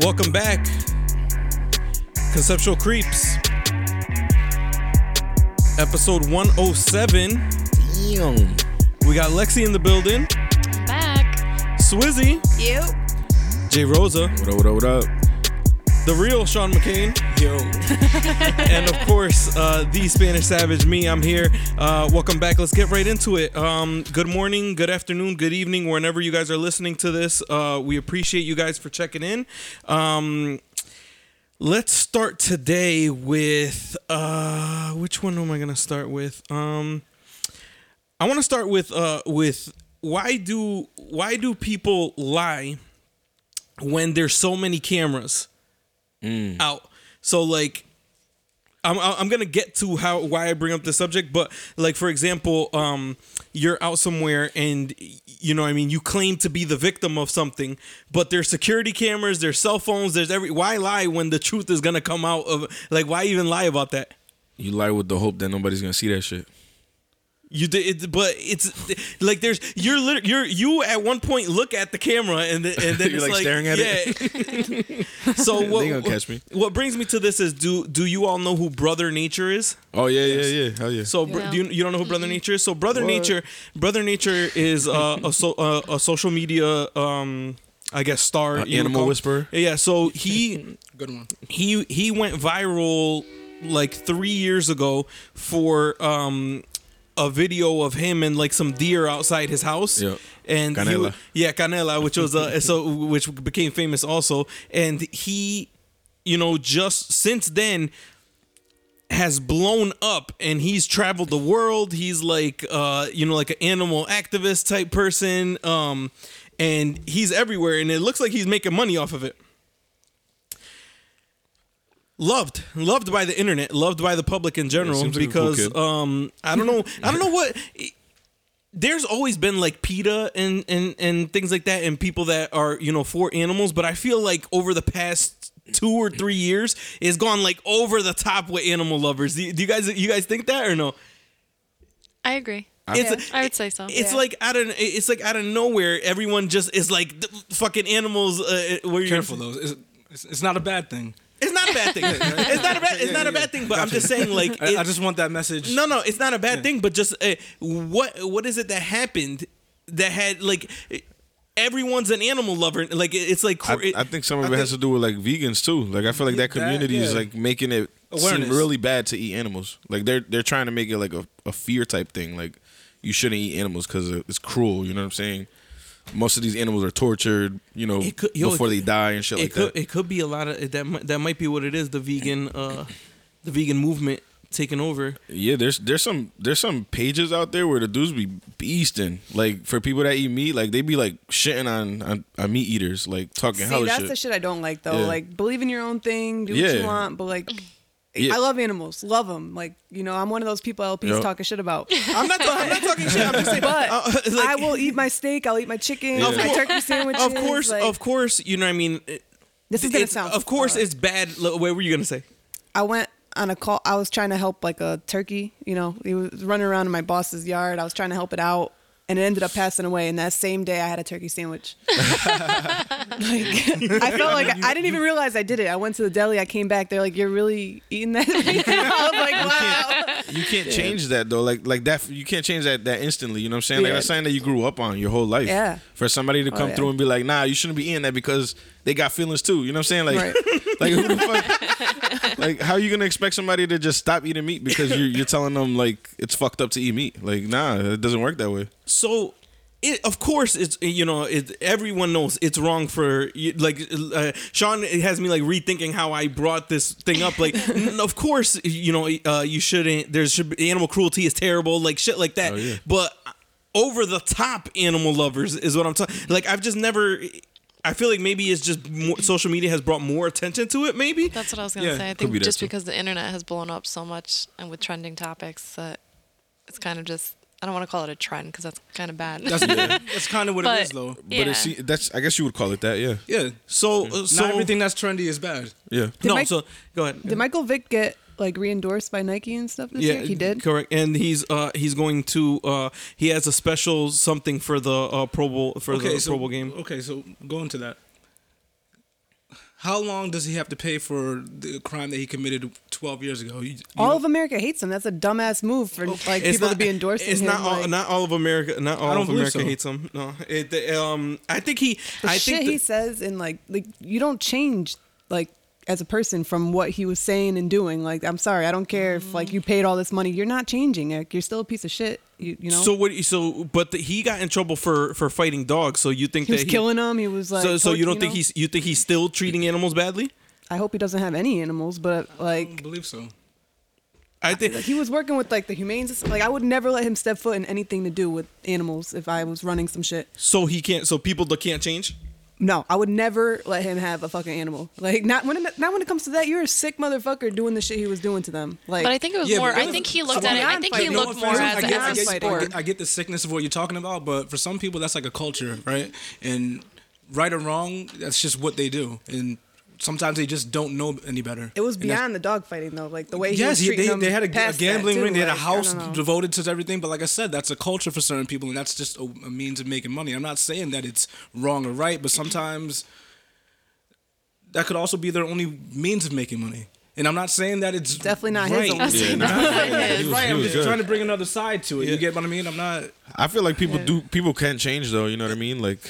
Welcome back, Conceptual Creeps, episode 107. Damn. We got Lexi in the building, Back. Swizzy, You. J Rosa, What up, what up, what up? The real Sean McCain, Yo. and of course, uh, the Spanish Savage. Me, I'm here. Uh, welcome back. Let's get right into it. Um, good morning, good afternoon, good evening, whenever you guys are listening to this. Uh, we appreciate you guys for checking in. Um, let's start today with uh, which one am I gonna start with? Um, I want to start with uh, with why do why do people lie when there's so many cameras out? So like I'm I'm gonna get to how why I bring up the subject, but like for example, um, you're out somewhere and you know what I mean you claim to be the victim of something, but there's security cameras, there's cell phones, there's every why lie when the truth is gonna come out of like why even lie about that? You lie with the hope that nobody's gonna see that shit. You did, it, but it's like there's you're lit- you're you at one point look at the camera and then, and then You're, it's like, staring at it. so what? They gonna catch me. What brings me to this is do do you all know who Brother Nature is? Oh yeah, yeah, yeah. Hell yeah. So br- Yeah. do you, you don't know who Brother Nature is? So Brother What? Nature, Brother Nature is uh, a so, uh, a social media um I guess star. Uh, animal whisperer? Yeah. So he Good one. he he went viral like three years ago for um a video of him and like some deer outside his house. Yeah. And Canela. wa- yeah, Canela, which was uh, so which became famous also, and he, you know, just since then has blown up and he's traveled the world he's like uh you know like an animal activist type person um and he's everywhere and it looks like he's making money off of it loved loved by the internet loved by the public in general seems like cool because kid. um i don't know i don't know what there's always been like PETA and, and and things like that and people that are you know for animals but i feel like over the past two or three years it's gone like over the top with animal lovers do you, do you guys you guys think that or no I agree. it's I would say so. it's Yeah. like out of it's like out of nowhere everyone just is like fucking animals uh, where you're Careful though. It's, it's, it's not a bad thing. It's not a bad thing it's not a bad it's not a bad thing but i'm just saying like I, it- I just want that message. No, no, it's not a bad thing, but just uh, what what is it that happened that had like everyone's an animal lover? Like it's like I, I think some of it has to do with like vegans too. Like I feel like that That, community is like making it Awareness. seem really bad to eat animals. Like they're they're trying to make it like a, a fear type thing. Like you shouldn't eat animals because it's cruel. You know what I'm saying? Most of these animals are tortured. You know could- yo, before it- they die and shit like could that. it could be a lot of that. Might, that might be what it is. The vegan uh, the vegan movement taking over. Yeah, there's there's some there's some pages out there where the dudes be beasting. Like for people that eat meat, like they be like shitting on on, on meat eaters, like talking See, hella that's shit. the shit I don't like though. Yeah. Like, believe in your own thing, do what you want, but like, Yeah. I love animals, love them. Like, you know, I'm one of those people LPs Yep. talking shit about. I'm not. I'm not talking shit. I'm just saying. But uh, like, I will eat my steak. I'll eat my chicken, Yeah. my turkey sandwiches. Of course, like, of course. You know what I mean. It- This is gonna sound. Of course, uh, it's bad. What were you gonna say? I went on a call. I was trying to help like a turkey. You know, he was running around in my boss's yard. I was trying to help it out, and it ended up passing away. And that same day, I had a turkey sandwich. like, I felt like I didn't even realize I did it. I went to the deli. I came back. They're like, "You're really eating that?" I was like, "Wow." you can't change that though. Like like that you can't change that that instantly. You know what I'm saying? Like Yeah. that's something that you grew up on your whole life. Yeah. For somebody to oh, come yeah. through and be like, nah, you shouldn't be eating that because they got feelings too. You know what I'm saying? Like Right. like who the fuck like how are you gonna expect somebody to just stop eating meat because you're you're telling them like it's fucked up to eat meat? Like, nah, it doesn't work that way. So, it, of course, it's you know, it, everyone knows it's wrong for like uh, Sean has me like rethinking how I brought this thing up. Like, of course, you know, uh, you shouldn't. There's should be, animal cruelty is terrible, like shit like that. Oh, yeah. But over the top animal lovers is what I'm talking. Like, I've just never. I feel like maybe it's just more, social media has brought more attention to it. Maybe That's what I was gonna Yeah, say. I could be think just too. because the internet has blown up so much and with trending topics that it's kind of just I don't want to call it a trend because that's kind of bad. That's, that's kind of what But- it is though. But Yeah. it's see, that's I guess you would call it that, yeah. Yeah. so. Uh, so Not everything that's trendy is bad. Yeah. No, Mike- so go ahead. Did Michael Vick get like re-endorsed by Nike and stuff this Yeah, year? He did. correct. And he's uh he's going to uh he has a special something for the uh Pro Bowl for the so, Pro Bowl game. Okay, so going to that. How long does he have to pay for the crime that he committed 12 years ago? You, you All know- of America hates him. That's a dumbass move for like people to be endorsing It's him. not all, like- not all of America. Not all don't of believe America so. hates him. No, it, um, I think he. the I shit think he says and like like you don't change like as a person from what he was saying and doing. Like I'm sorry, I don't care if like you paid all this money. You're not changing. Like you're still a piece of shit. You you know. So what? So but the, he got in trouble for for fighting dogs. So you think he that was killing them. He was like. so so you don't think know? he's you think he's still treating animals badly? I hope he doesn't have any animals, but like. I like don't believe so. I think he was working with like the humane system. Like I would never let him step foot in anything to do with animals if I was running some shit. so. He can't. So people can't change. No, I would never let him have a fucking animal. Like not when it, not when it comes to that. You're a sick motherfucker doing the shit he was doing to them. Like But I think it was Yeah, more. I think he looked so at it. I think he fighting, No looked offense, more I as, get, I as a get- I get- I get the sickness of what you're talking about, but for some people, that's like a culture, right? And right or wrong, that's just what they do. And sometimes they just don't know any better. it was beyond the dog fighting though. Like the way he Yes, was he, they, they had a, a past that, gambling too. ring. They had a Like, I house devoted to everything. But like I said, that's a culture for certain people, and that's just a, a means of making money. I'm not saying that it's wrong or right, but sometimes that could also be their only means of making money. And I'm not saying that it's Definitely not his right. only That's Yeah, not nah, what it he was- Right, he I'm just good. trying to bring another side to it. You get what I mean? I'm not. I feel like people do people can't change though. You know what I mean? Like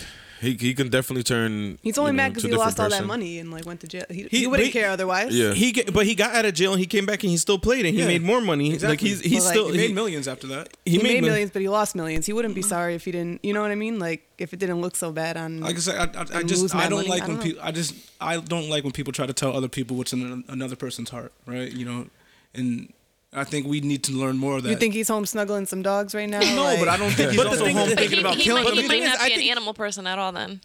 he he can definitely turn. He's only you know, mad because he lost all that money and like went to jail. He, He- he, wouldn't but- care otherwise. Yeah. He get, but he got out of jail and he came back and he still played and he Yeah. made more money. Like Exactly. he's he's But, like, still He made he, millions after that. He, made, mil- millions, but he lost millions. He wouldn't be mm-hmm. sorry if he didn't. You know what I mean? Like if it didn't look so bad on. Like I said, I, I, I just I don't money? like I when don't know. people. I just I don't like when people try to tell other people what's in another person's heart, right? You know, and I think we need to learn more of that. you think he's home snuggling some dogs right now? No, Like- but I don't think he's But also home is- thinking he, about he killing might, them. he might not I be an animal person at all. Then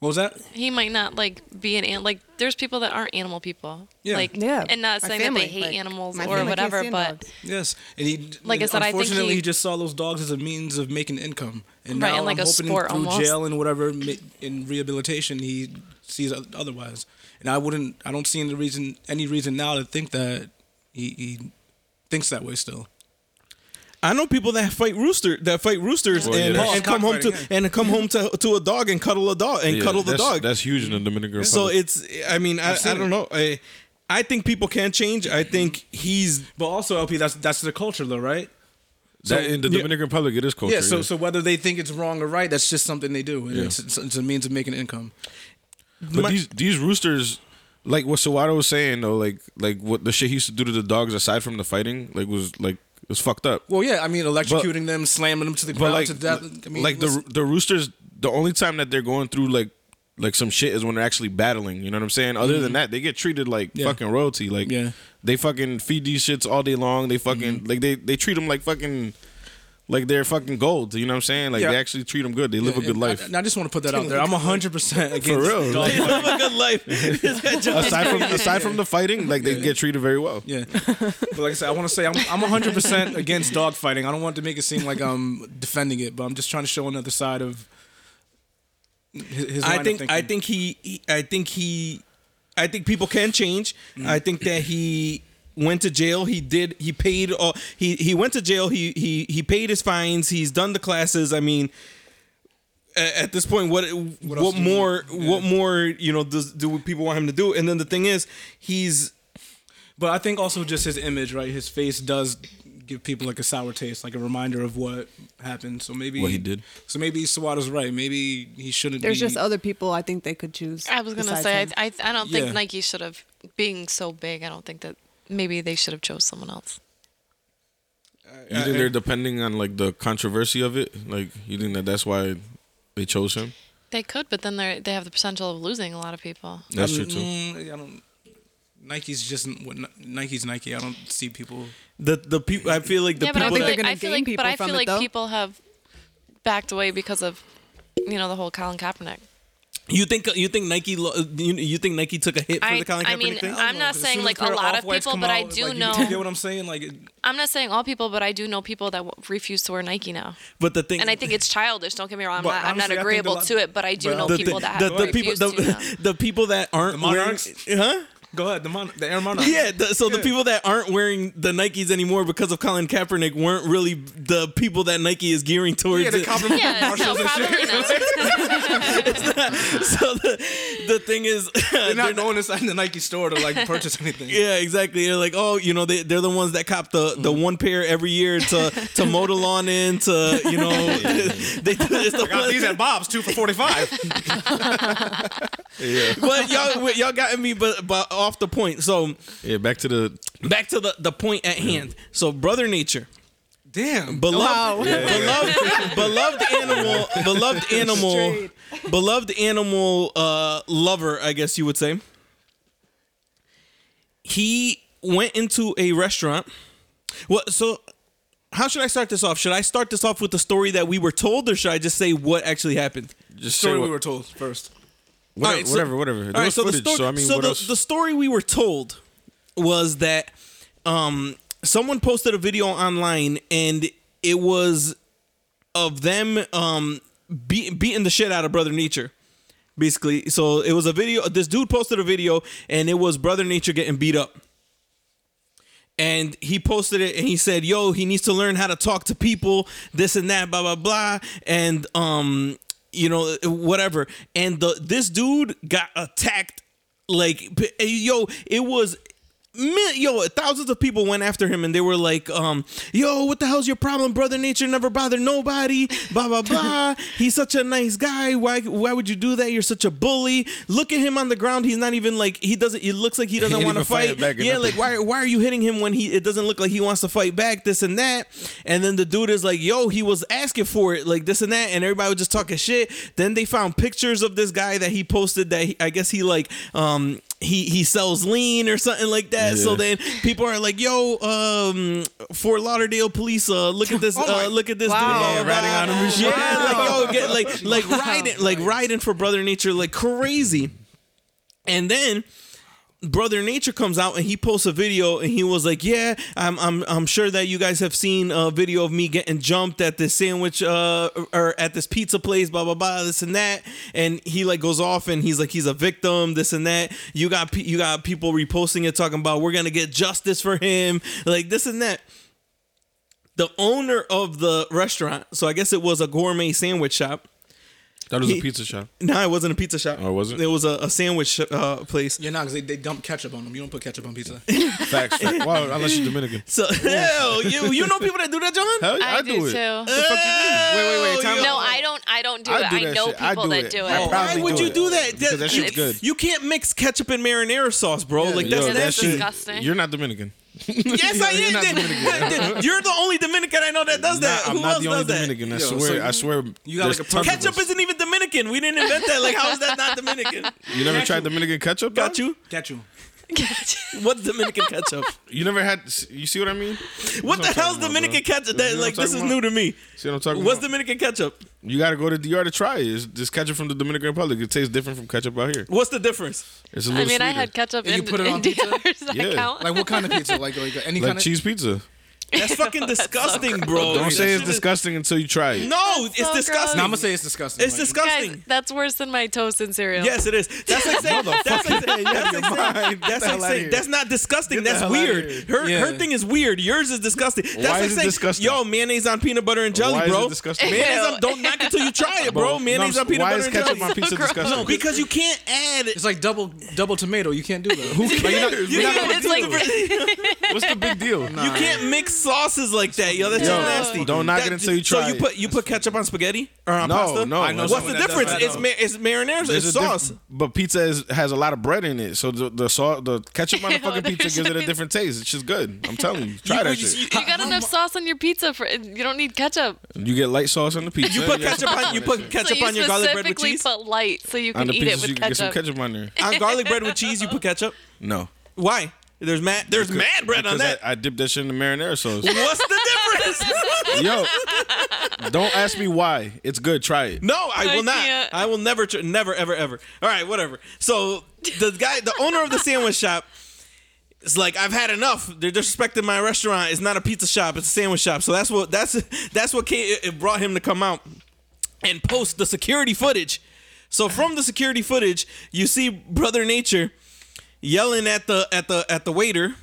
What was that? he might not like be an an like. There's people that aren't animal people. Yeah. Like Yeah, and not my saying family, that they hate like, animals or whatever, but dogs. Yes, and he Like I and said, I think unfortunately he- he just saw those dogs as a means of making income, and Right, now and like I'm a hoping sport through almost. jail and whatever in rehabilitation he sees otherwise. And I wouldn't, I don't see any reason, any reason now to think that he, he thinks that way still. I know people that fight rooster that fight roosters Well, and, that's- and come home to Cockfighting, and come home to to a dog and cuddle a dog and Yeah, cuddle the dog. That's huge in the Dominican Republic. so it's I mean I, I don't it. know I I think people can change. I think he's But also, LP, that's that's the culture, though, right? that, in the yeah. Dominican Republic, it is culture. yeah. So so whether they think it's wrong or right, that's just something they do, and Yeah. it's, it's, it's a means of making income. But My- these these roosters, like what Sawada was saying though, like like what the shit he used to do to the dogs aside from the fighting, like was like was fucked up. Well, yeah, I mean, electrocuting them, slamming them to the ground like to death. I mean, like the listen- the roosters, the only time that they're going through like like some shit is when they're actually battling. You know what I'm saying? Other than mm-hmm. that, they get treated like Yeah. fucking royalty. Like Yeah. they fucking feed these shits all day long. They fucking mm-hmm. like they they treat them like fucking. Like they're fucking gold, you know what I'm saying? Like Yeah. they actually treat them good. They live a good life. I, I just want to put that out there. I'm 100 percent against for real, dog they live a good life. This guy just- aside from aside from the fighting, like they get treated very well. Yeah, but like I said, I want to say I'm I'm 100 percent against dog fighting. I don't want to make it seem like I'm defending it, but I'm just trying to show another side of his. his line I think thinking. I think he, he I think he I think people can change. Mm. I think that he went to jail. He did he paid all he he went to jail. He he he paid his fines. He's done the classes. I mean a- at this point what what, else do you more? Yeah. what more you know does do people want him to do and then the thing is he's But I think also just his image, right? His face does give people like a sour taste, like a reminder of what happened. So maybe What he did. So maybe Sawada's right. Maybe he shouldn't. There's be, just other people I think they could choose. I was gonna say. I, I I don't think Yeah. Nike should have being so big. I don't think that maybe they should have chose someone else. You think they're depending on like the controversy of it? Like you think that that's why they chose him? They could, but then they they have the potential of losing a lot of people. That's true too. mm, I don't. Nike's just what Nike's Nike. I don't see people. the the people I feel like the yeah, but I people feel they're like that, gonna I feel gain like, but I feel like though. people have backed away because of you know the whole Colin Kaepernick. You think you think Nike you, you think Nike took a hit for I- the Colin I Kaepernick mean, thing? I- I'm not saying, like, a lot of people, come but I do like, know- You get what I'm saying? Like, I'm not saying all people, but I do know people that w- refuse to wear Nike now, but the thing and I think it's childish. Don't get me wrong. I'm But not, I'm not agreeable lot- to it, but I do know the, people thi- that the, have the people refused the, to now. the people that aren't The Monarchs? wearing, huh? Go ahead, the mon- the Air Monarch. Yeah, the, so the people that aren't wearing the Nikes anymore because of Colin Kaepernick weren't really the people that Nike is gearing towards. Yeah, the it. compliment Yeah, no, Marshalls and shit. probably not. so the, the thing is, They're not going inside the Nike store to like purchase anything. Yeah, exactly. They're like, oh, you know, they they're the ones that cop the, the mm-hmm. one pair every year to to mow the lawn in to you know they it's the Got these at Bob's two for forty five. yeah, but y'all y'all got me but but off the point. So Yeah, back to the back to the the point at hand. So brother nature, Damn. beloved beloved beloved animal beloved animal Straight. beloved animal uh lover, I guess you would say. He went into a restaurant. Well, so how should I start this off? Should I start this off with the story that we were told, or should I just say what actually happened? just say Story we were told first. Whatever, All right, so- whatever, whatever. There All right, was so footage, the story, so I mean, so the, the story we were told was that um, someone posted a video online, and it was of them um, beat, beating the shit out of Brother Nature. Basically, so it was a video. This dude posted a video, and it was Brother Nature getting beat up. And he posted it, and he said, "Yo, he needs to learn how to talk to people, this and that, blah blah blah." And um, you know, uh, whatever. And the this dude got attacked like yo, it was yo, thousands of people went after him and they were like, um, yo, what the hell's your problem? Brother Nature never bothered nobody, blah blah blah. He's such a nice guy. Why why would you do that? You're such a bully. Look at him on the ground. He's not even like he doesn't it looks like he doesn't want to fighting fight. Yeah, like why why are you hitting him when he it doesn't look like he wants to fight back, this and that. And then the dude is like, yo, he was asking for it, like this and that, and everybody was just talking shit. Then they found pictures of this guy that he posted that he, I guess he like um he he sells lean or something like that. So then people are like, "Yo, um, Fort Lauderdale police, uh, look at this, Oh uh, look at this Wow. dude, Yeah, blah, blah, riding on a machine, shit. Yeah, like yo, get like like riding, like riding for Brother Nature, like crazy. And then Brother Nature comes out and he posts a video and he was like, "Yeah, I'm I'm I'm sure that you guys have seen a video of me getting jumped at this sandwich uh or at this pizza place, blah blah blah, this and that." And he like goes off and he's like, he's a victim, this and that. You got you got people reposting it talking about we're gonna get justice for him, like this and that. The owner of the restaurant, so I guess it was a gourmet sandwich shop. That was he- a pizza shop. No, it wasn't a pizza shop. Oh, it wasn't? It was a, a sandwich uh, place. Yeah, nah, because they, they dump ketchup on them. You don't put ketchup on pizza. Facts. facts. Well, unless you're Dominican. So hell, you you know people that do that, John? Hell yeah, I, I, do, do it. too. Wait, wait, wait, time yo. No, I don't. I don't do I it. do I know shit. I people do that it. do I it. Why would do you it. do that? Because that shit's good. You can't mix ketchup and marinara sauce, bro. like Yo, that's Yeah, that's nasty. shit- disgusting. You're not Dominican. Yes, I You're am. not Then- You're the only Dominican I know that does that. Nah, I'm Who not else the only does that? Dominican. I Yo, swear. so I swear. you got like a Ketchup isn't even Dominican. We didn't invent that. Like, how is that not Dominican? You never tried Dominican ketchup? Got dog? you? Ketchup. What's Dominican ketchup? You never had. You see what I mean? What the I'm hell's talking about, Dominican bro. ketchup? That like this is talking new to me. See what I'm talking What's about? Dominican ketchup? You got to go to DR to try it. It's this ketchup from the Dominican Republic. It tastes different from ketchup out here. What's the difference? It's a I little mean, I sweeter. had ketchup And you in, put it in on pizza? DR, Does that Yeah. count? Like what kind of pizza? Like like any like kind of cheese pizza. That's fucking disgusting, bro. Don't say it's That is- disgusting until you try it. No, it's so disgusting. gross. No, I'm gonna say it's disgusting. It's Like, disgusting. Guys, that's worse than my toast and cereal. Yes, it is. That's like saying that's like saying, that's your like saying, that's like saying that's not disgusting. Get the That's hell outta weird. here. Her Yeah. her thing is weird. Yours is disgusting. That's Why like is it saying, disgusting? Yo, mayonnaise on peanut butter and jelly, Why is bro. it disgusting? Mayonnaise on, don't knock it till you try it, bro. No, Mayonnaise I'm- on peanut why butter is and ketchup jelly. on pizza gross. disgusting? No, because you can't add. It's like double double tomato. You can't do that. Who cares? You, Yeah, can't- it's like What's the big deal? you can't mix sauces like that, yo. That's Yo, so nasty. don't knock That- it until you try So you it. put you put ketchup on spaghetti or on No, pasta? no, I know What's someone the that does difference? that, It's though. ma- it's marinara. There's It's a diff- sauce. but pizza is, has a lot of bread in it, so the the sauce, the ketchup on the fucking pizza gives it a different taste. It's just good. I'm telling you, try You- that you- shit. you got enough sauce on your pizza for you don't need ketchup. You get light sauce on the pizza. You put got ketchup on you put shit. ketchup so you on your garlic bread with specifically cheese. put light so you on can the eat pizza. it so you with can get some ketchup. ketchup on there. on garlic bread with cheese, you put ketchup. No, Why? There's mad. There's mad bread on that. I, I dipped that shit in the marinara sauce. What's the difference? Yo, don't ask me why. It's good. Try it. no, I will I not. can't. I will never, tr- never, ever, ever. All right, whatever. So the guy, the owner of the sandwich shop, is like, I've had enough. They're disrespecting my restaurant. It's not a pizza shop. It's a sandwich shop. So that's what that's that's what came, it- it brought him to come out and post the security footage. So from the security footage, you see Brother Nature. Yelling at the at the at the waiter.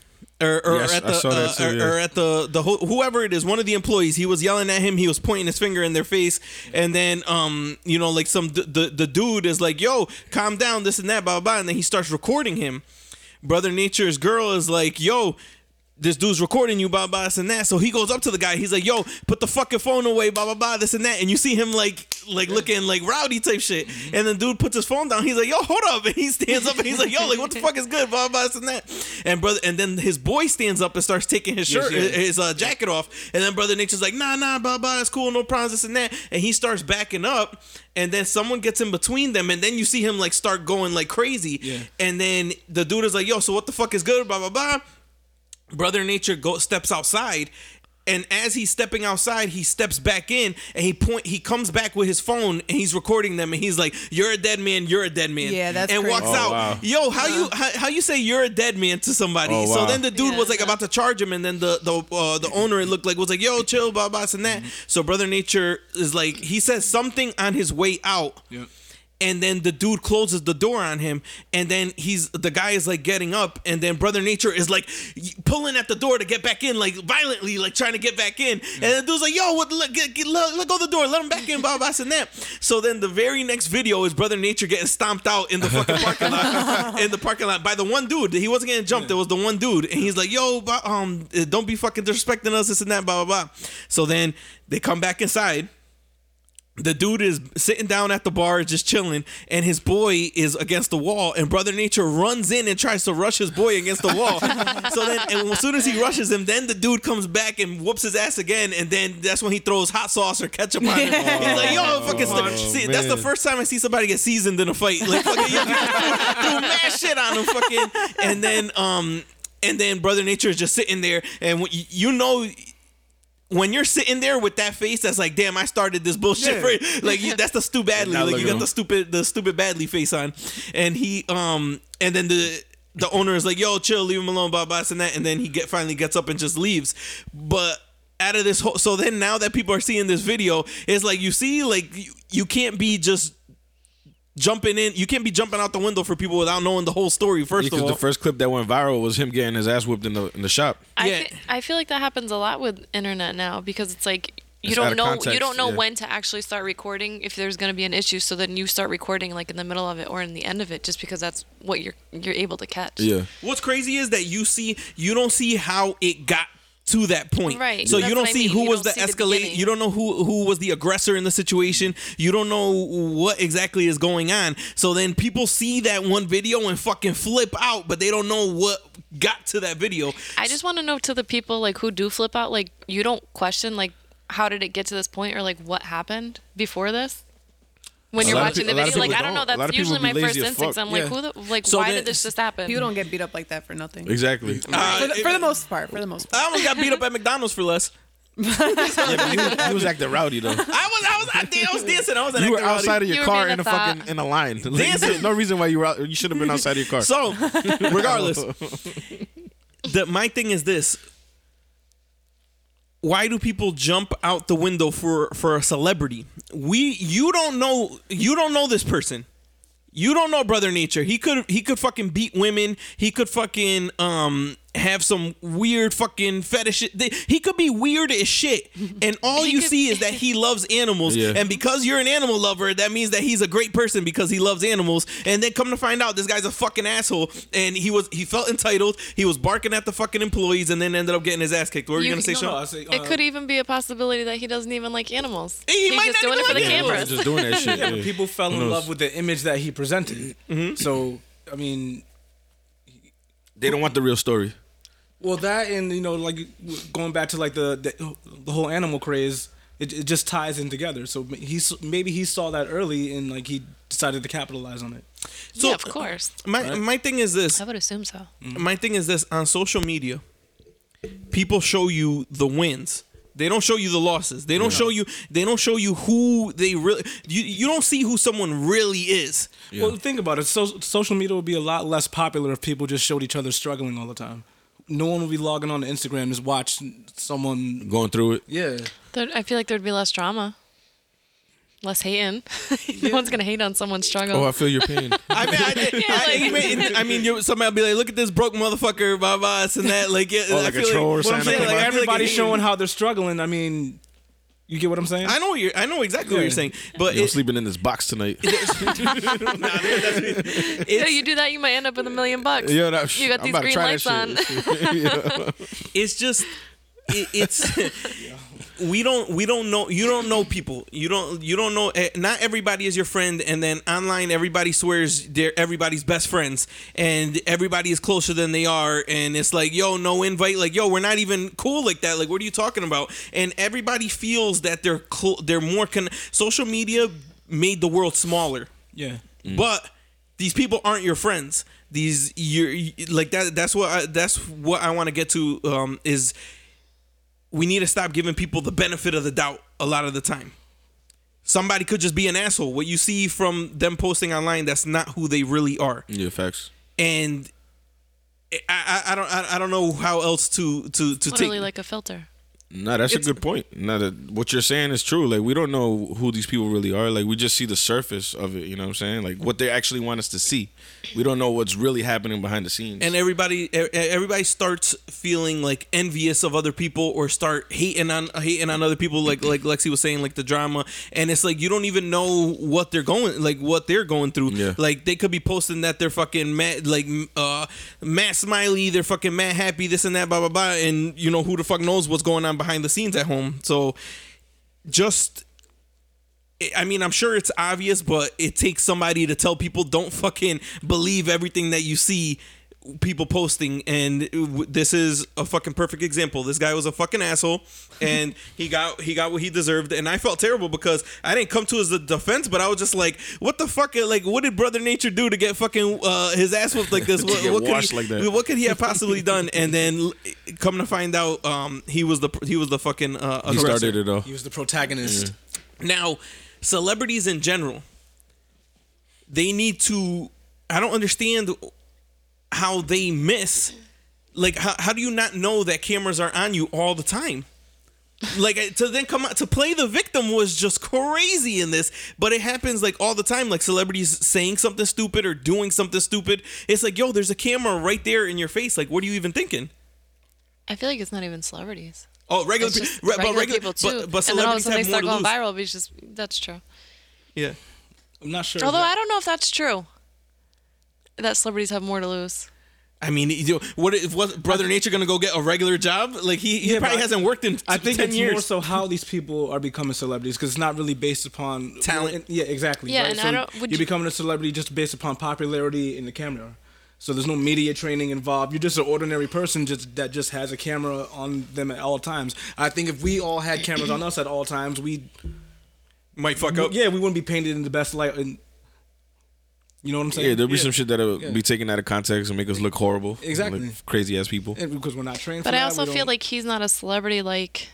Or, or Yes, at the uh, too, or, yeah. or at the the who- whoever it is, one of the employees. He was yelling at him. He was pointing his finger in their face, and then um you know like some the the, the dude is like, "Yo, calm down, this and that, blah blah,", blah and then he starts recording him. Brother Nature's girl is like, "Yo." This dude's recording you, blah blah, this and that. So he goes up to the guy. He's like, "Yo, put the fucking phone away, blah blah blah, this and that." And you see him like, like looking like rowdy type shit. And the dude puts his phone down. He's like, "Yo, hold up!" And he stands up and he's like, "Yo, like what the fuck is good, blah blah, this and that." And brother, and then his boy stands up and starts taking his shirt, yeah. his uh, jacket off. And then brother Nature's like, "Nah, nah, blah blah, it's cool, no problems, this and that." And he starts backing up. And then someone gets in between them, and then you see him like start going like crazy. Yeah. And then the dude is like, "Yo, so what the fuck is good?" Blah blah blah. Brother Nature go steps outside, and as he's stepping outside, he steps back in and he point. He comes back with his phone and he's recording them, and he's like, "You're a dead man. You're a dead man." Yeah, that's and crazy. walks Oh, out. wow. Yo, how you how, how you say you're a dead man to somebody? Oh, So wow. then the dude Yeah, was like no. about to charge him, and then the the uh, the owner it looked like was like, "Yo, chill, blah blah, and that." So Brother Nature is like, he says something on his way out Yeah. And then the dude closes the door on him and then he's the guy is like getting up and then brother nature is like pulling at the door to get back in like violently like trying to get back in. And the dude's like yo what let, get, get, let, let go the door let him back in blah blah and that. So then the very next video is brother nature getting stomped out in the fucking parking lot in the parking lot by the one dude. He wasn't getting jumped it was the one dude. And he's like yo um don't be fucking disrespecting us this and that blah blah blah. So then they come back inside the dude is sitting down at the bar just chilling and his boy is against the wall and brother nature runs in and tries to rush his boy against the wall. So then as soon as he rushes him then the dude comes back and whoops his ass again and then that's when he throws hot sauce or ketchup on him. He's like yo fucking st- see that's the first time i see somebody get seasoned in a fight. Like fucking yo, threw mad shit on him fucking. And then um and then brother nature is just sitting there and you know when you're sitting there with that face, that's like, damn, I started this bullshit Yeah. for you. Like, you, that's the Stu Badley. Like, you looking got the stupid, the stupid Badley face on, and he, um, and then the the owner is like, yo, chill, leave him alone, blah blah, and that, and then he get finally gets up and just leaves, but. Out of this whole, so then now that people are seeing this video, it's like you see, like you, you can't be just jumping in. You can't be jumping out the window for people without knowing the whole story. First of Because all, the first clip that went viral was him getting his ass whipped in the in the shop. I, Yeah. fe- I feel like that happens a lot with internet now because it's like you It's don't know context, you don't know yeah. when to actually start recording if there's going to be an issue so then you start recording like in the middle of it or in the end of it just because that's what you're you're able to catch. Yeah. What's crazy is that you see you don't see how it got to that point. Right. So That's you don't what I see mean. who You was the escalate. you don't know who who was the aggressor in the situation. You don't know what exactly is going on. So then people see that one video and fucking flip out, but they don't know what got to that video. I just want to know to the people like who do flip out like you don't question like how did it get to this point or like what happened before this? When A you're watching pe- the a lot of video, like I don't know. don't. A lot That's usually my first as instinct. fuck. I'm like, Yeah. who the like? So why then- did this just happen? People don't get beat up like that for nothing. Exactly. Uh, For the, for the most part, for the most part. I almost got beat up at McDonald's for less. yeah, but he, was, he was acting rowdy though. I was I was I, I was dancing. I was You were acting rowdy. outside of your You car in a a thought. fucking in a line. Dancing. no reason why you were out. You should have been outside of your car. So, regardless, the my thing is this: Why do people jump out the window for for a celebrity? We you don't know you don't know this person. You don't know Brother Nature. He could he could fucking beat women. He could fucking um have some weird fucking fetish. shit. They- He could be weird as shit. And all you could- see is that he loves animals. Yeah. And because you're an animal lover, that means that he's a great person because he loves animals. And then come to find out, this guy's a fucking asshole. And he was he felt entitled. He was barking at the fucking employees, and then ended up getting his ass kicked. What were you, You- gonna say, No, Sean? no, I say, it uh, could even be a possibility that he doesn't even like animals. He He's might just not doing even it for the like animals. cameras. just doing that shit. Yeah, yeah. people fell in love with the image that he presented. So, I mean, They don't want the real story. Well, that and you know, like going back to like the the, the whole animal craze, it, it just ties in together. So he's maybe he saw that early and like he decided to capitalize on it. So- yeah, of course. My my thing is this. I would assume so. Mm-hmm. my thing is this on social media people show you the wins they don't show you the losses they don't show you they don't show you who they really you, you don't see who someone really is Well, think about it. So, social media would be a lot less popular if people just showed each other struggling all the time. No one will be logging on to Instagram just watch someone. Going through it. Yeah, There, I feel like there'd be less drama. Less hating. no one's gonna hate on someone's struggle. Oh, I feel your pain. I mean, I, did- I, like- you may- I mean, you, somebody will be like, "Look at this broke motherfucker," blah blah, this and that. Like, yeah, Oh, I like a feel troll or what I'm something saying, like like, that. I feel like everybody's it- showing how they're struggling. I mean, you get what I'm saying? I know you're. I know exactly what you're saying, but you're it, sleeping in this box tonight. Yeah, you do that, you might end up with a million bucks. Yo, that- you got I'm these green try lights on. that it's just it, it's we don't we don't know you don't know people. You don't you don't know eh, not everybody is your friend and then online everybody swears they're everybody's best friends and everybody is closer than they are and it's like yo no invite like yo we're not even cool like that like what are you talking about? And everybody feels that they're cl- they're more con- social media made the world smaller. Yeah. but these people aren't your friends. These you're like that that's what I, that's what i want to get to um is we need to stop giving people the benefit of the doubt a lot of the time somebody could just be an asshole what you see from them posting online that's not who they really are yeah, facts. and I, I, I don't I, I don't know how else to to to Literally take like a filter. No, that's a good point. No, that what you're saying is true. Like we don't know who these people really are. Like we just see the surface of it. You know what I'm saying? Like what they actually want us to see. We don't know what's really happening behind the scenes. and everybody everybody starts feeling like envious of other people or start hating on hating on other people like like Lexi was saying like the drama and it's like you don't even know what they're going like what they're going through Yeah. like they could be posting that they're fucking mad like uh Matt Smiley they're fucking mad happy this and that blah blah blah and you know who the fuck knows what's going on behind the scenes at home. So just I mean, I'm sure it's obvious, but it takes somebody to tell people don't fucking believe everything that you see people posting and this is a fucking perfect example this guy was a fucking asshole and he got he got what he deserved and i felt terrible because i didn't come to his defense but i was just like what the fuck like what did brother nature do to get fucking uh, his ass whooped like this what, what could he, like that. what could he have possibly done and then come to find out um he was the he was the fucking uh he aggressor. started it all. He was the protagonist. Now, celebrities in general, they need to. I don't understand how they miss. Like, how, how do you not know that cameras are on you all the time? Like to then come out to play the victim was just crazy in this, but it happens like all the time. Like celebrities saying something stupid or doing something stupid. It's like, yo, there's a camera right there in your face. Like, what are you even thinking? I feel like it's not even celebrities. Oh, regular, pe- regular, but regular people too. But, but and then all of a sudden they start going lose. viral. Because just that's true. Yeah. I'm not sure. Although I don't know if that's true. That celebrities have more to lose. I mean, you know, what if was Brother Nature gonna go get a regular job? Like he, he Yeah, probably hasn't worked in I think ten it's years. more so how these people are becoming celebrities because it's not really based upon Talent. Yeah, exactly. Yeah, right? and so I don't- would you're you- becoming a celebrity just based upon popularity in the camera. So there's no media training involved. You're just an ordinary person just that just has a camera on them at all times. I think if we all had cameras on us at all times, we Might fuck up. yeah we wouldn't be painted in the best light. And you know what I'm saying? Yeah, there'll be some shit that'll Yeah. be taken out of context and make us look horrible. Exactly. Like crazy ass people. And because we're not trained. But for I also we feel like he's not a celebrity like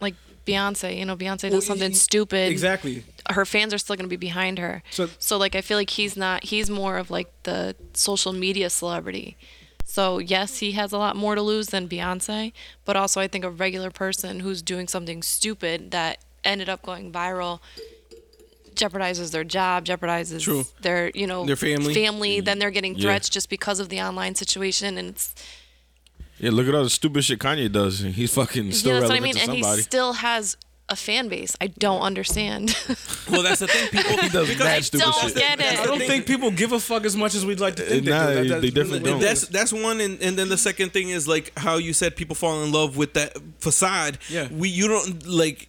like Beyonce. You know, Beyonce does Well, something y- stupid. exactly. Her fans are still going to be behind her. So- so like I feel like he's not he's more of like the social media celebrity. So yes, he has a lot more to lose than Beyonce, but also I think a regular person who's doing something stupid that ended up going viral jeopardizes their job, jeopardizes True. their, you know, Their family. family, then they're getting Yeah. threats just because of the online situation and it's Yeah, look at all the stupid shit Kanye does. And he's fucking still yeah, that's what I mean. to And he still has a fan base. I don't understand. Well, that's the thing. People he does bad I stupid don't shit. get I don't think people give a fuck as much as we'd like to think. Nah, they, do. they- that's they definitely really don't. That's that's one, and, and then the second thing is like how you said people fall in love with that facade. Yeah. we you don't like.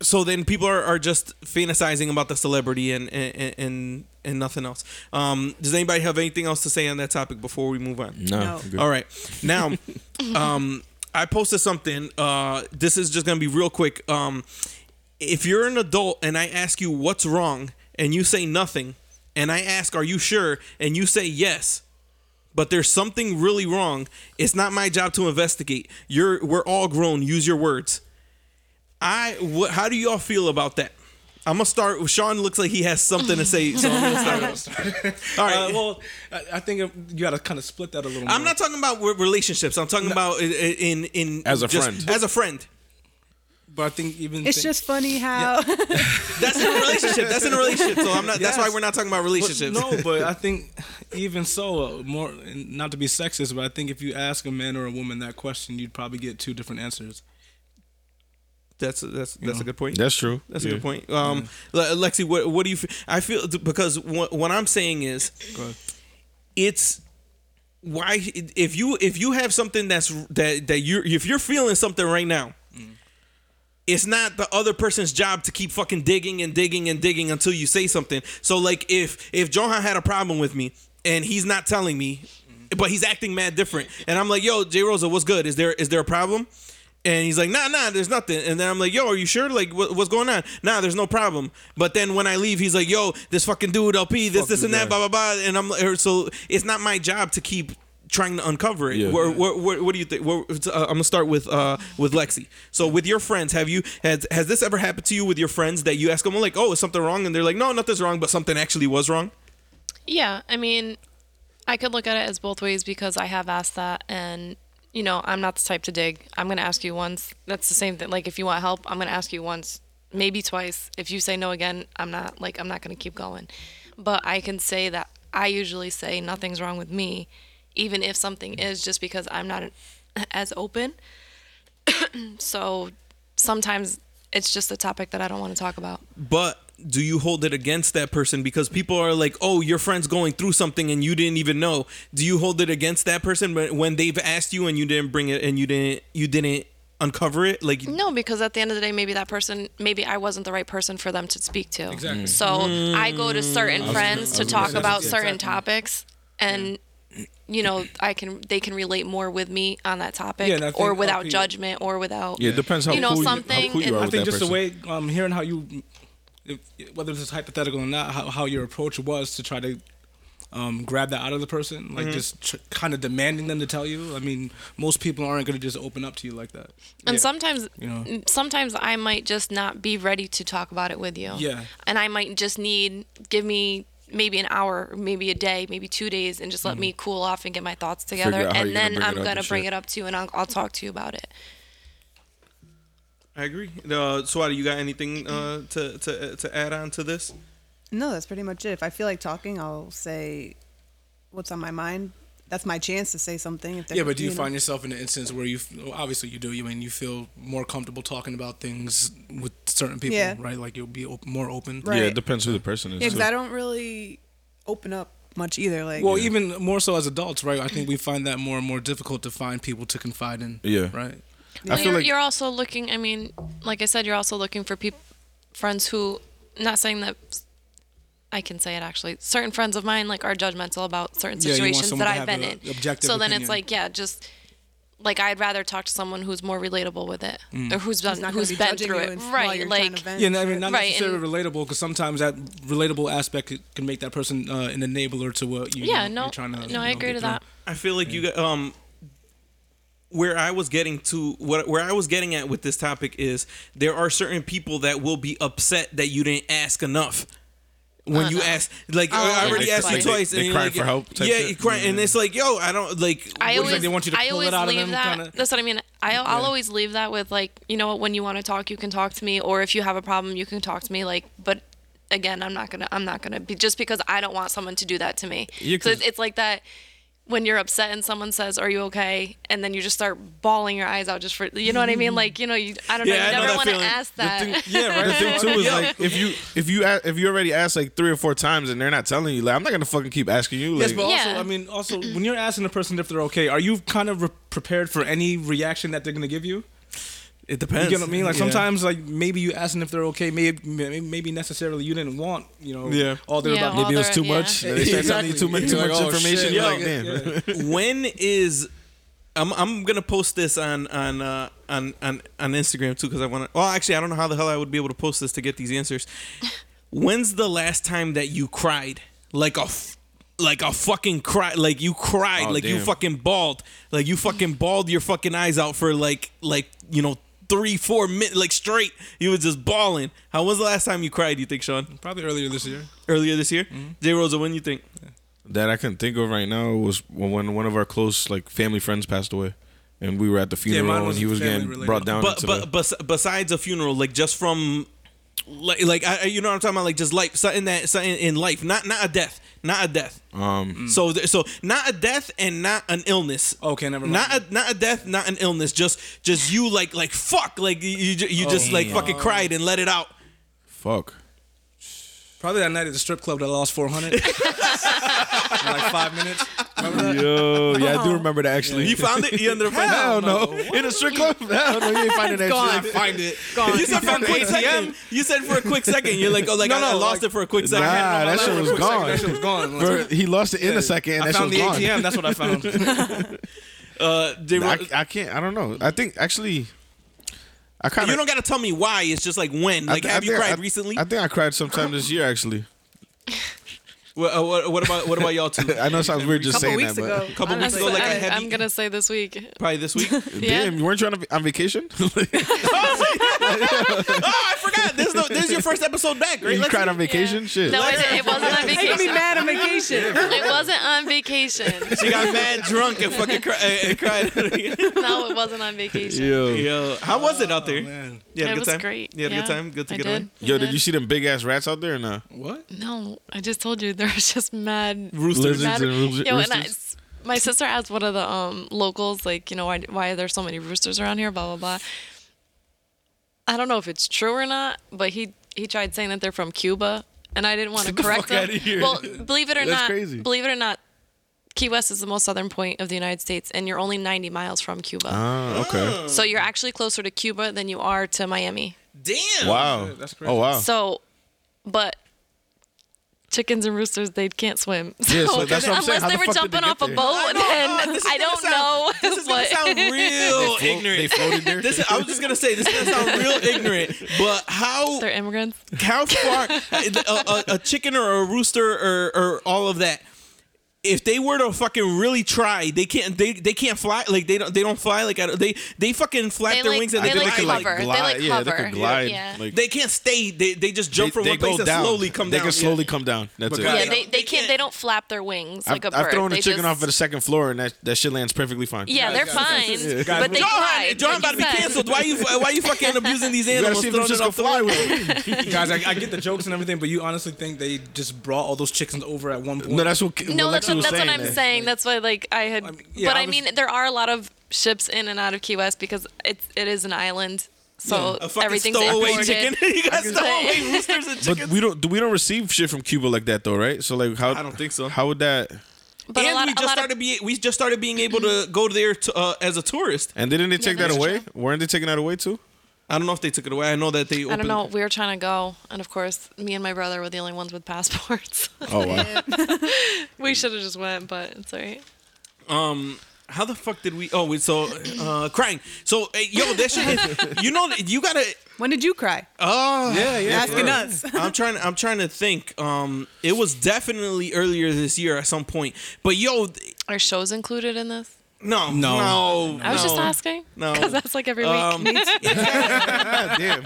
So then people are, are just fantasizing about the celebrity and and and, and nothing else. Um, does anybody have anything else to say on that topic before we move on? No. No. All right. Now, um, I posted something. Uh, this is just gonna be real quick. Um, if you're an adult and I ask you what's wrong and you say nothing, and I ask, "Are you sure?" and you say yes, but there's something really wrong, it's not my job to investigate. You're we're all grown. Use your words. I what? How do y'all feel about that? I'm gonna start. Sean looks like he has something to say, so I'm gonna start. All right. Uh, well, I, I think you got to kind of split that a little. I'm more. not talking about relationships. I'm talking about i- i- in in As a just- friend. As a friend. But I think even It's thi- just funny how That's in a relationship. That's in a relationship. So I'm not. That's why we're not talking about But relationships. no, but I think even so, uh, more not to be sexist, but I think if you ask a man or a woman that question, you'd probably get two different answers. That's that's that's a good point. That's true. That's a good point. Um, Le- Lexi, what what do you? F- I feel because what, what I'm saying is, Go ahead. it's why if you if you have something that's that that you if you're feeling something right now. It's not the other person's job to keep fucking digging and digging and digging until you say something. So like if if Johan had a problem with me and he's not telling me, but he's acting mad different, and I'm like, "Yo, J Rosa, what's good? Is there is there a problem?" And he's like, nah, nah, there's nothing. And then I'm like, yo, are you sure? Like, what, what's going on? Nah, there's no problem. But then when I leave, he's like, yo, this fucking dude, LP, this, Fuck this, this and that, blah, blah, blah. And I'm like, so it's not my job to keep trying to uncover it. Yeah. Where, where, where, what do you think? Where, uh, I'm gonna start with uh, with Lexi. So with your friends, have you has has this ever happened to you with your friends that you ask them like, oh, is something wrong? And they're like, no, nothing's wrong, but something actually was wrong. Yeah, I mean, I could look at it as both ways because I have asked that, and you know, I'm not the type to dig. I'm gonna ask you once. That's the same thing. Like, if you want help, I'm gonna ask you once, maybe twice. If you say no again, I'm not like I'm not gonna keep going. But I can say that I usually say nothing's wrong with me, even if something is, just because I'm not as open. so sometimes it's just a topic that I don't want to talk about. But do you hold it against that person because people are like, "Oh, your friend's going through something and you didn't even know." Do you hold it against that person when when they've asked you and you didn't bring it and you didn't you didn't uncover it? Like, No, because at the end of the day, maybe that person, maybe I wasn't the right person for them to speak to. Exactly. So I go to certain friends to talk about that. certain Exactly. topics, and you know, I can they can relate more with me on that topic, Yeah, or without LP judgment, or without. Yeah, it depends how You know, cool something you, how cool you are I think that just person. the way um, hearing how you, if, whether this is hypothetical or not, how, how your approach was to try to um, grab that out of the person, like just tr- kind of demanding them to tell you. I mean, most people aren't going to just open up to you like that. And Yeah. sometimes, You know. sometimes I might just not be ready to talk about it with you. Yeah. And I might just need give me maybe an hour, maybe a day, maybe two days, and just let me cool off and get my thoughts together, Mm-hmm. out how and you're gonna then it I'm up gonna bring shit. it up to you, and I'll, I'll talk to you about it. I agree. Uh, Swati, you got anything uh, to to to add on to this? No, that's pretty much it. If I feel like talking, I'll say what's on my mind. That's my chance to say something. If Yeah, but do you know. find yourself in an instance where you, well, obviously you do, you mean you feel more comfortable talking about things with certain people, Yeah. right? Like you'll be op- more open. Right. Yeah, it depends who the person is. Yeah, because. I don't really open up much either. Like, Well, even more so as adults, right? I think we find that more and more difficult to find people to confide in. Yeah. Right. I Well, feel you're, like you're also looking. I mean, like I said, you're also looking for people, friends who, not saying that. I can say it actually. Certain friends of mine like are judgmental about certain Yeah, you want situations someone that I've been a in. objective So then opinion. it's like, yeah, just like I'd rather talk to someone who's more relatable with it, Mm. or who's Who's been who's be been through it, right? Like to vent. Yeah, and I mean, not Right, necessarily and- relatable because sometimes that relatable aspect can make that person uh, an enabler to what you. yeah, you're no, trying to, no, you I agree get to through. that. I feel like you got um where I was getting to what where I was getting at with this topic is there are certain people that will be upset that you didn't ask enough. When you Uh-huh. ask, like Oh, I already they- asked you like twice, they and you're cry like, for help type yeah, shit? you cry, and it's like, yo, I don't like. I What, always, they want you to I pull it always out of leave them, that. kinda? That's what I mean. I, I'll always leave that with like, you know what? When you want to talk, you can talk to me, or if you have a problem, you can talk to me. Like, but again, I'm not gonna, I'm not gonna be just because I don't want someone to do that to me. Yeah, so 'cause- it's, it's like that when you're upset and someone says, "Are you okay?" and then you just start bawling your eyes out just for, you know what I mean? Mm-hmm. Like, you know, you, I don't know, Yeah, I you know never that want to feeling. ask that. thing- yeah, right. The thing too is Yo. like if you if you if you already asked like three or four times and they're not telling you, like I'm not gonna fucking keep asking you. Like, Yes, but also, Yeah. I mean, also when you're asking a person if they're okay, are you kind of re- prepared for any reaction that they're gonna give you? It depends. You know what I mean? Like Yeah. sometimes, like maybe you asking if they're okay, maybe maybe, maybe necessarily you didn't want, you know, Yeah. all they're Yeah, about. maybe it was too yeah. much. They said something too much, too much like, oh, information. shit. Yo. like, damn. when is I'm I'm gonna post this on on uh, on on on Instagram too because I want to. Well, actually, I don't know how the hell I would be able to post this to get these answers. When's the last time that you cried like a f- like a fucking cry like you cried Oh, like you fucking bawled like you fucking bawled your fucking eyes out for like like you know three four minutes like straight you was just bawling. How was the last time you cried? You think, Sean? Probably earlier this year. Earlier this year, mm-hmm. J Rosa. When you think? that I can think of right now was when one of our close like family friends passed away. and we were at the Yeah, funeral, and was he was getting related. brought down but into but the. besides a funeral, like just from like like I, you know what I'm talking about, like just life, something that something in life, not not a death, not a death. Um, So th- so not a death and not an illness. Okay, never mind. Not a not a death, not an illness. Just just you like like fuck like you you, ju- you just like fucking cried and let it out. fuck. Probably that night at the strip club that I lost 400. in like five minutes. Remember that? Yo, yeah, I do remember that actually. You found it? You ended up finding Hell it? no. In a strip club? Hell no, you ain't finding that Gone. shit. Find it. You said for a quick second. You said for a quick second. You're like, oh, like No, I, I lost like- it for a quick second. Nah, that shit was gone. That shit was gone. Bro, he lost it in a second, and I that shit found was the gone. ATM. That's what I found. Uh, J- I, I can't. I don't know. I think actually, I kind you don't got to tell me why. It's just like when. Like, have you cried recently? I think I cried sometime this year. Actually, what, uh, what, what about what about y'all two? I know it sounds weird just couple saying weeks that, ago. but couple weeks ago, like a I, heavy. I'm gonna say this week. probably this week. Yeah. damn, you weren't you on, a, on vacation? oh, I forgot. This is, the, this is your first episode back, right? you Let's- cried on vacation? Shit. No, it, it wasn't on You're be vacation. mad on vacation. It wasn't on vacation. She got mad drunk and fucking cry, and cried. No, it wasn't on vacation. Yo. Yo, how was it out there? Man. You had a it good was time. great. You had a yeah, good time. Good to I get did. away. Yo, I did you see them big ass rats out there or not? What? No, I just told you there was just mad Roosters. Lizards mad. and roos- Yo, and I, my sister asked one of the um locals, like, you know, why why are there so many roosters around here? Blah blah blah. I don't know if it's true or not, but he he tried saying that they're from Cuba, and I didn't want to correct him. Well, believe it or That's not, crazy. believe it or not, Key West is the most southern point of the United States, and you're only 90 miles from Cuba. Ah, okay. so you're actually closer to Cuba than you are to Miami. Damn. Wow. That's crazy. Oh wow. So, but chickens and roosters, they can't swim. Yeah, so that's what I'm unless saying. How they the were fuck did jumping they get off a there? boat, then This I don't sound- know. This is gonna but- sound real Flo- ignorant. They floated there. This is, I was just gonna say this is gonna sound real ignorant, but how They're immigrants. how far a, a, a chicken or a rooster or, or all of that if they were to fucking really try they can't they, they can't fly like they don't they don't fly like I don't- they they fucking flap They their like- wings and they they, like glide. hover. They like yeah, they hover. could glide. Yeah. Like, they can't stay they, they just jump from they one place go and down. slowly come down. they can slowly come down. That's But it. Yeah, they they, they they can't. can't- They don't flap their wings like I've, a bird. I've thrown a They chicken just- off at the second floor and that, that shit lands perfectly fine. Yeah, they're fine, but they John, glide. John about to be canceled. Why you why you fucking abusing these animals? see if them throwing shits off fly with. Guys, I, I get the jokes and everything, but you honestly think they just brought all those chickens over at one point? No, that's what, No, that's Lexi what, that's what I'm there. saying. That's why, like, I had. I mean, yeah, but I I, was- mean, there are a lot of ships in and out of Key West because it's it is an island, so A fucking everything's stowaway imported. chicken. you got I'm stowaway roosters and But we don't. We don't receive shit from Cuba like that though, right? So like, how? I don't think so. How would that? But and a lot, we a just lot started of, be we just started being able to go there to, uh, as a tourist. And didn't they take that away? true. Weren't they taking that away too? I don't know if they took it away. I know that they. I don't know. We were trying to go, and of course, me and my brother were the only ones with passports. Oh wow. we should have just went, but it's alright. Um, how the fuck did we? Oh, we so uh, crying. So hey, yo, that shit. Is, you know, you gotta. When did you cry? Oh, Yeah, yeah. Asking us. I'm trying. I'm trying to think. Um, it was definitely earlier this year at some point. But yo, Are shows included in this? No, No. no. I was just asking. No. because that's like every week. Um, God damn.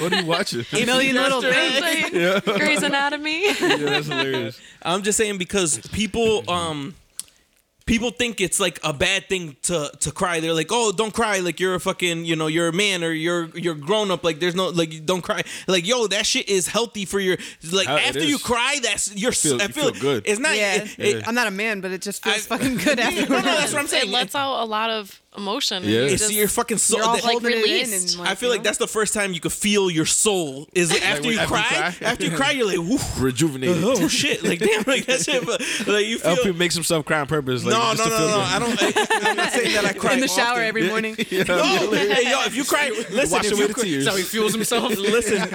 what are you watching? A million little things. Like, Grey's Anatomy. yeah, that's hilarious. I'm just saying because people um people think it's like a bad thing to to cry. They're like, "Oh, don't cry like you're a fucking, you know, you're a man or you're you're grown up like there's no like don't cry." Like, yo, that shit is healthy for your like Hell, after you cry, that's you're Feel- I you feel, feel good. It's not Yeah. it- it- I'm not a man, but it just feels I- fucking good after. no, afterwards. no, that's what I'm saying. it lets out a lot of emotion. Yeah. You it's just- your fucking soul. You're all that- like, holding released. and, like, I feel you like know? that's the first time you could feel your soul is after when- you after you cry. cry? After you cry, you're like, Woof. Rejuvenated. Uh-huh. oh shit, like damn, like that shit. But like you feel. LP makes himself cry on purpose. Like, no, just no, to no, feel no. good. I don't. I, I'm not saying that I cry in the shower often. every morning. No, hey, yo, if you cry, listen, Wash if away you the cry, tears. That's how he fuels himself. listen,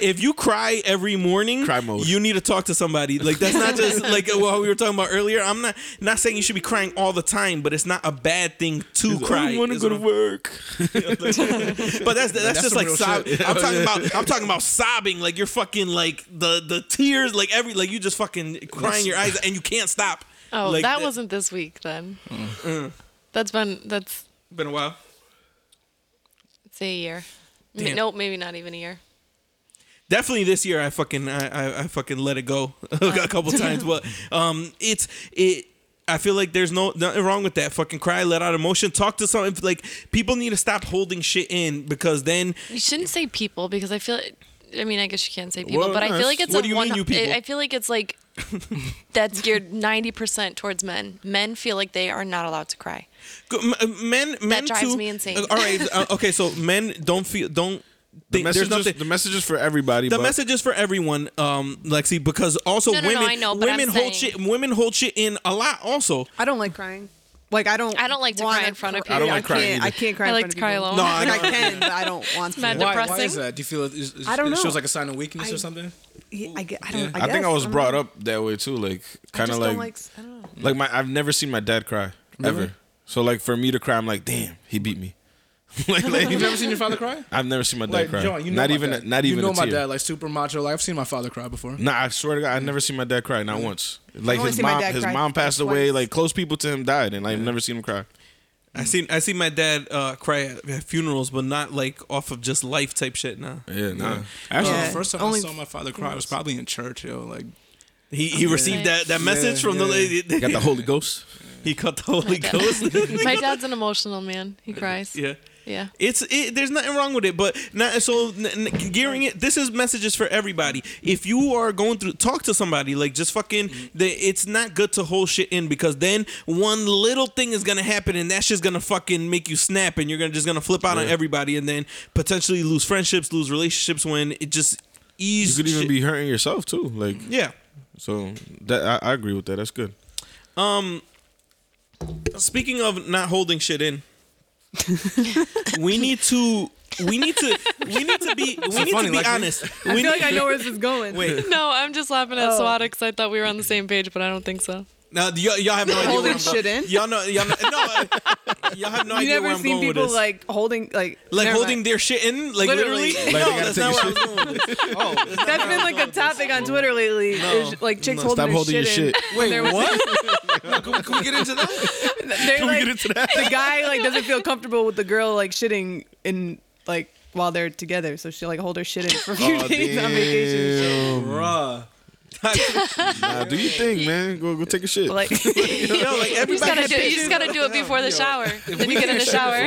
if you cry every morning, Cry mode. you need to talk to somebody. Like that's not just like what we were talking about earlier. I'm not not saying you should be crying all the time, but it's not a bad thing to cry. I want to is go what to work. but that's that's, just like real sob- I'm talking about I'm talking about sobbing like you're fucking like the the tears like every like you just fucking crying your eyes and you can't stop. Oh, Like, that wasn't this week then. That's been that's been a while. say a year. M- Damn. Nope, maybe not even a year. Definitely this year I fucking I, I, I fucking let it go a couple times, but um it's it I feel like there's no nothing wrong with that. Fucking cry, let out emotion, talk to someone. Like people need to stop holding shit in because then You shouldn't say people because I feel. I mean, I guess you can't say people, Well, but I feel like it's what a do you one. mean, you people? I feel like it's like that's geared ninety percent towards men. Men feel like they are not allowed to cry. Men men drives too- me insane. All right, uh, okay, so men don't feel don't. The Think, there's message, nothing. is, the message is for everybody. The but message for everyone, um, Lexi, because also No, no, no, women, I know, women hold saying- shit, women hold shit in a lot. Also, I don't like crying. Like I don't. I don't like to cry in front of people. I don't people. like crying can't, I can't cry. I in like front to of cry people. alone. No, I, I mean, I can, but I don't want to. mad Why, why is that? Do you feel it, is, is, I don't know. it shows like a sign of weakness I- or something? I get. I don't. Yeah. I, I, think. I was don't brought know. up that way too. Like kind of just like don't like. I don't know. like my I've never seen my dad cry Really? ever. So like for me to cry, I'm like, damn, he beat me. like, like, You've never seen your father cry? I've never seen my dad Like cry. John, you know not my even dad. not even you know a my tear. dad like super macho. Like I've seen my father cry before. Nah, I swear to God, I've never seen my dad cry, not once. Like only his seen my mom, dad his cry mom passed twice. away. Like close people to him died, and I've never seen him cry. I seen I seen my dad uh, cry at, at funerals, but not like off of just life type shit. Nah, Yeah, nah. Actually, Yeah. the first time Only- I saw my father cry was probably in church. Yo, like he he received that that message Yeah, from the yeah. lady. Got the Holy Ghost. he caught the Holy Ghost. My dad's an emotional man. He cries. yeah. Yeah. It's it, there's nothing wrong with it, but not so n- n- gearing it. This is messages for everybody. If you are going through, talk to somebody. Like just fucking. The, it's not good to hold shit in because then one little thing is gonna happen and that's just gonna fucking make you snap and you're gonna just gonna flip out on everybody and then potentially lose friendships, lose relationships when it just eases You ease. could even shit- be hurting yourself too. Like yeah. so that I, I agree with that. That's good. Um, speaking of not holding shit in, we need to. We need to. We need to be. We need funny, to be like- honest. I feel need- like I know where this is going. Wait. No, I'm just laughing at Oh. Swat because I thought we were on the same page, but I don't think so. Now y'all, y'all have no idea Holding where shit in? Y'all know. Y'all know. No. uh, y'all have no you idea where never I'm seen going with people this. like holding like like holding mind. their shit in, like Literally. literally. Like, no, that's not where I was going with this. Oh, that's not That's been like a topic on Twitter lately. is, like chicks holding Stop their holding your shit. shit. in when they're- can, we, can we get into that? They're like, get into that? the guy like doesn't feel comfortable with the girl like shitting in like while they're together, so she like hold her shit in for a few Oh, days on vacation. and shit. Bruh. Nah, do your thing, man. Go go take a shit. Like, this. Yo, like You just everybody. gotta do. You just gotta do it before the shower. Then you get in the shower.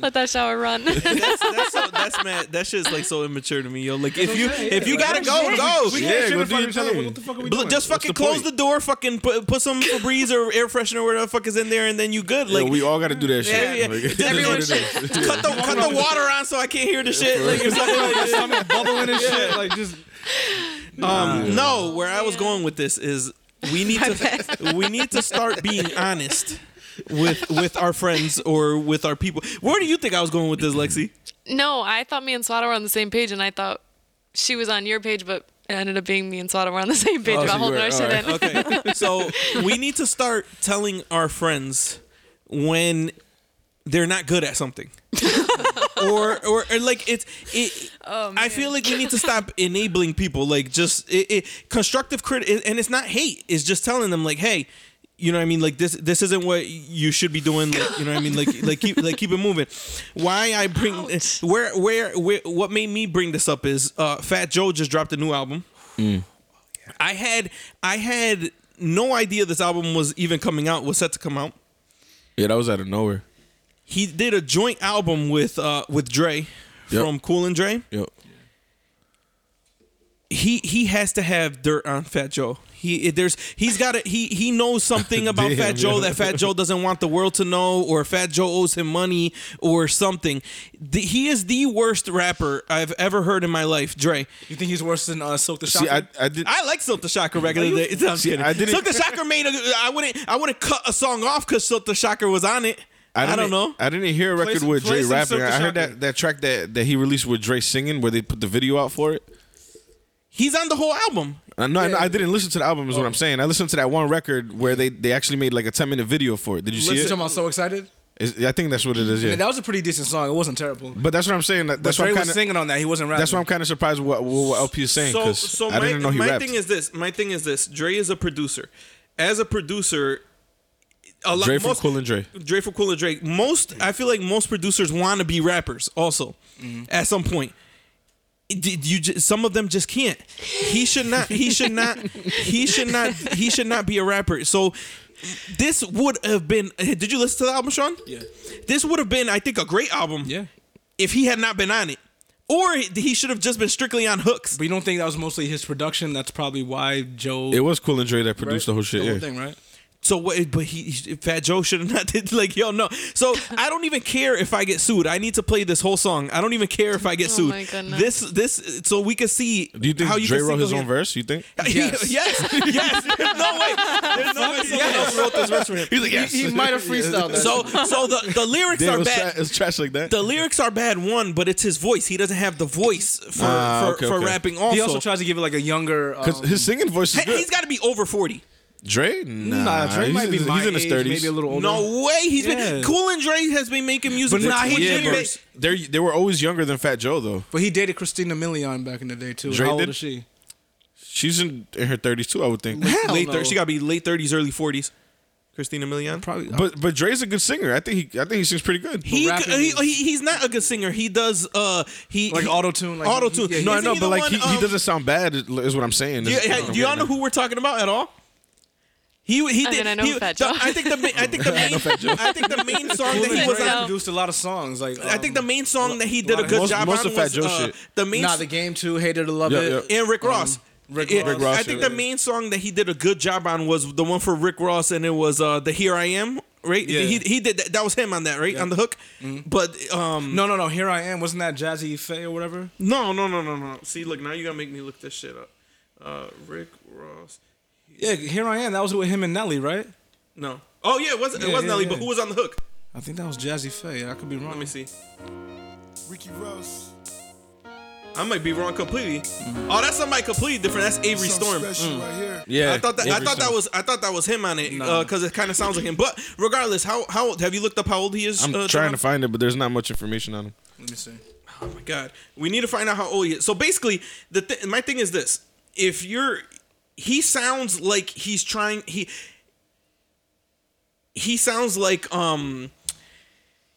Let that shower run. That's that's so, that's mad. That shit's like so immature to me, yo. Like if you if you gotta go, go. We Yeah, go do your thing. What the fuck are we Bl- doing? Just fucking close the door, fucking put, put some Febreze or air freshener, or whatever the fuck is in there, and then you good. Like Like we all got to do that shit. Yeah, yeah. Like, it is Everyone what it is. cut the cut the water on so I can't hear the shit. Like or something like that. stomach bubbling and shit. Like just Um, no, where I was going with this is we need to we need to start being honest with with our friends or with our people. Where do you think I was going with this, Lexi? No, I thought me and Swata were on the same page, and I thought she was on your page, but it ended up being me and Swata were on the same page Oh, about so holding were- our shit alright. in. Okay, so we need to start telling our friends when they're not good at something. or, or or like it's it I feel like we need to stop enabling people like just it, it constructive crit and it's not hate it's just telling them like hey you know what I mean? Like this this isn't what you should be doing like, you know what I mean? Like like keep like keep it moving. Why I bring where, where where what made me bring this up is uh Fat Joe just dropped a new album. I had I had no idea this album was even coming out was set to come out. Yeah, that was out of nowhere. He did a joint album with uh with Dre Yep. from Cool and Dre. Yo, He he has to have dirt on Fat Joe. He there's he's got to he he knows something about Damn, Fat Joe yo. that Fat Joe doesn't want the world to know, or Fat Joe owes him money or something. The, he is the worst rapper I've ever heard in my life. Dre. you think he's worse than uh, Silk the see, Shocker? I, I did. I like Silk the Shocker back in the day. I'm See, kidding. I didn't- Silk the Shocker made a. I wouldn't. I wouldn't cut a song off because Silk the Shocker was on it. I, didn't- don't know. I didn't hear a record some- with play Dre rapping. I heard that, that track that, that he released with Dre singing, where they put the video out for it. He's on the whole album. Uh, no, I, I didn't listen to the album. Is what I'm saying. I listened to that one record where they, they actually made like a 10 minute video for it. Did you see Listen it? to I'm so excited. It's- I think that's what it is. Yeah, Yeah, that was a pretty decent song. It wasn't terrible. but that's what I'm saying. That, that's Dre what I'm was kind of. singing on that. He wasn't rapping. That's why I'm kind of surprised what, what, what LP is saying So, so I my, didn't know he my rapped. thing is this. My thing is this. Dre is a producer. As a producer, a lot, Dre from most, Cool and Dre. Dre from Cool and Dre. Most, I feel like most producers want to be rappers. Also, Mm-hmm. at some point, Did you ju- some of them just can't. He should not. He should not. He should not. He should not be a rapper. So. this would have been. Did you listen to the album, Sean? Yeah. This would have been, I think, a great album. Yeah. If he had not been on it, or he should have just been strictly on hooks. But you don't think that was mostly his production? That's probably why Joe. It was Cool and Dre that produced right? the whole shit. The whole yeah. thing, right? So what? But he, he- Fat Joe should have not did like yo no. So I don't even care if I get sued. I need to play this whole song. I don't even care if I get Oh sued. my goodness. This this so we can see. Do you think how you Dre wrote his own him. verse? You think? Yes, yes, yes. No way. There's no way someone else wrote this verse for him. He's like, yes. He might have freestyled that. So so the the lyrics Damn, are bad. tra- it's trash like that. the lyrics are bad one, but it's his voice. He doesn't have the voice for Ah, for, okay, for okay. rapping. Also, He also tries to give it like a younger. Because Um, his singing voice is good. he's got to be over forty. Dre? Nah, nah, Dre he's, might be he's my in his age, thirties. maybe a little older. No way. He's been Cool and Dre has been making music But for nah, he 20 did Yeah, years. they they were always younger than Fat Joe though. But he dated Christina Milian back in the day too. Dre How old did? is she? She's in, in her thirties too, I would think. Hell late no. thir- She got to be late thirties, early forties. Christina Milian. Probably. But but Dre's a good singer. I think he I think he sings pretty good. He, he, he he's not a good singer. He does uh he Like auto-tune, like- auto-tune. yeah, no, I know, but like one, he, he um, doesn't sound bad. Is what I'm saying. Do, you, do y'all know who we're talking about at all? He he I did. mean, I know he, Fat the- I think the I think the main I think the main song that he was Dre on. produced a lot of songs. Like I think the um, main song that he did a good Most- job most on of Fat was Joe uh, shit. the main Nah, the game too. Hated to love Yeah, it. yeah. and Rick Ross. Rick Ross. Rick Ross, I think yeah. the main song that he did a good job on was the one for Rick Ross, and it was uh, the "Here I Am." Right? Yeah. He he did that. That was him on that, right? On the hook. But um, No, no, no. Here I am. Wasn't that Jazze Pha or whatever? no, no, no, no, no. See, look, now you gotta make me look this shit up. Uh, Rick Ross. Yeah, Here I am. That was with him and Nelly, right? No. Oh yeah, it wasn't. It wasn't yeah, Nelly, yeah. but who was on the hook? I think that was Jazze Pha. I could be wrong. Let me see. Ricky Ross. I might be wrong completely. Mm. Oh, that's somebody completely different. That's Avery Something Storm. special mm. right here. Yeah, I thought that I Avery thought that was I thought that was him on it because uh, it kind of sounds like him. But regardless, how how have you looked up how old he is? I'm uh, trying John? to find it, but there's not much information on him. Let me see. Oh my god, we need to find out how old he is. So basically, the th- my thing is this: if you're, he sounds like he's trying he. He sounds like um.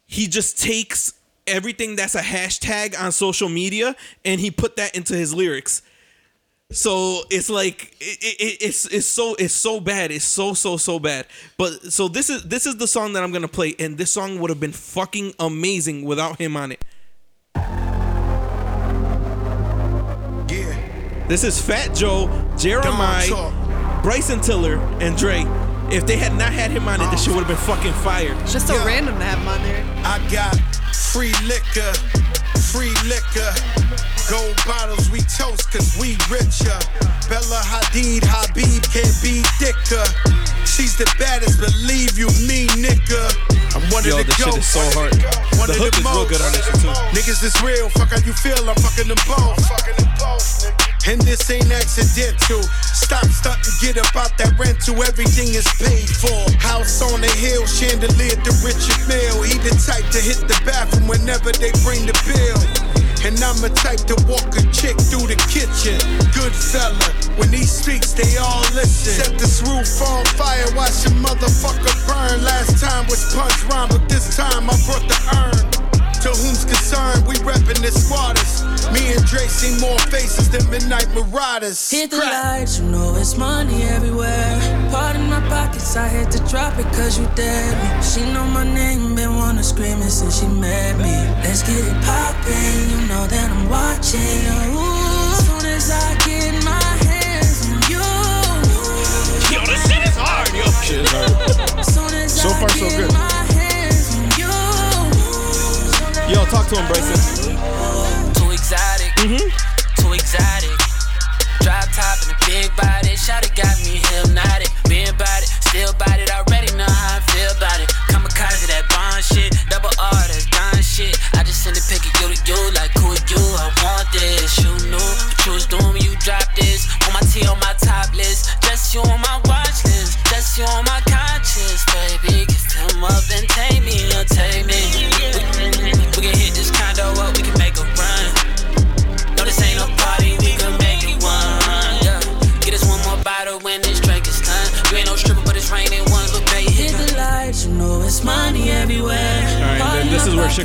He just takes everything that's a hashtag on social media and he put that into his lyrics. So it's like it, it, it's it's so it's so bad. It's so so so bad. But so this is this is the song that I'm gonna play, and this song would have been fucking amazing without him on it. This is Fat Joe, Jeremiah, Talk. Bryson Tiller, and Dre. If they had not had him on it, this shit oh. would have been fucking fire. It's just so Yeah. random to have him on there. I got free liquor, free liquor. Gold bottles we toast cause we richer. Bella Hadid, Habib can't be thicker. She's the baddest, believe you me, nigga. I'm one Yo, of the this shit goats. is so hard. One The of hook is real good on this shit, too. Niggas is real, fuck how you feel, I'm fucking them both. And this ain't accidental. Stop stunting, get about that rental. Everything is paid for. House on the hill, chandelier to Richard Mille. He the type to hit the bathroom whenever they bring the bill. And I'm a type to walk a chick through the kitchen. Good fella, when he speaks, they all listen. Set this roof on fire, watch a motherfucker burn. Last time was punch rhyme, but this time I brought the urn. To whom's concerned, we reppin' the squatters. Me and Dre see more faces than Midnight Marauders. Hit the Crack. lights, you know it's money everywhere. Part in my pockets, I had to drop it cause you dared me. She know my name, been wanna scream it since she met me. Let's get it poppin', you know that I'm watching. Ooh, soon as I get my hands on you. Yo, this shit is hard, yo. Shit is hard. Soon as So I far, so get good. Yo, talk to him, Bryson. Too exotic. Mm-hmm. Too exotic. Drop top and a big body. Shawty got me hypnotic. Been about it, still about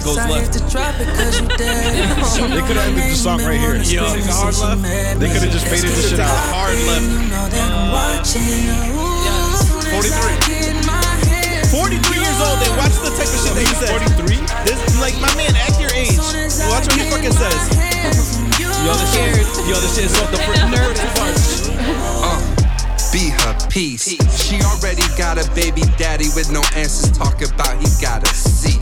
goes left. they could have ended the song right here. Yeah. They could have just faded this shit out. Hard left. Uh, 43. 43 years old. They watch the type of shit that he says. 43? This, like, my man, act your age. Watch what he fucking says. yo, this shit, yo, this shit is off the nerve too uh, be her peace. She already got a baby daddy with no answers. Talk about he gotta see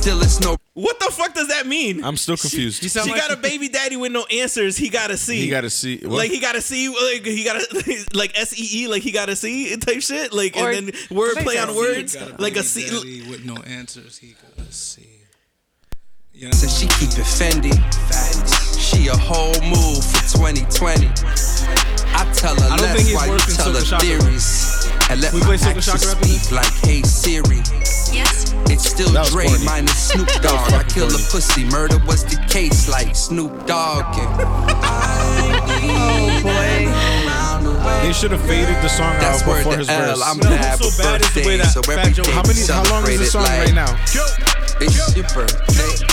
Still, it's no. What the fuck does that mean? I'm still confused. He sound she like- got a baby daddy with no answers. He gotta see. He gotta see. what? Like he gotta see, like he gotta like S E E, like he gotta see type shit, like Or- and then word play on words, Got like a baby C. daddy with no answers. He gotta see. Yeah. Said she keep it Fendi. She a whole move for 2020. I tell her I don't less think while you tell her theories. And let We my play Silk actions Shocker speak like, hey Siri. Yes. It's still That was Dre corny. minus Snoop Dogg. I kill a pussy. Murder was the case like Snoop Dogg. Oh boy. they should have faded the song That's out before his L. verse. I'm No, bad so with bad is the way that so Fat Joe- how many? How long is the song like right now? It's your birthday.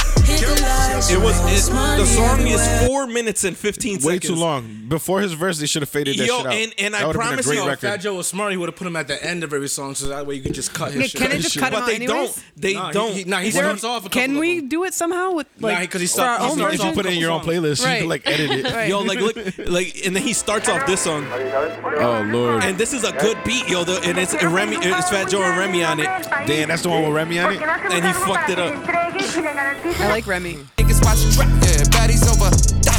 It was it, the song is four minutes and fifteen Way seconds. too long. Before his verse, they should have faded that Yo, shit out. and- and that I would've been a promise great you, If record. Fat Joe was smart, he would have put him at the end of every song, so that way you could just cut his Nick, shit. can I just cut him but out they anyways? don't. They Nah, he- don't. he- nah, he Is there- starts off a couple can of we them. do it somehow with like Nah, because he for our starts. he own starts if version? you put it in your own couple songs. playlist, you Right. can like edit it. Right. Yo, like look, like, and then he starts off this song, Oh lord. and this is a good beat, yo. The, and it's Remy, it's Fat Joe and Remy on it. Damn, that's the one with Remy on it. And he fucked it up. I like Remy. Niggas watch you drop, yeah, baddies over.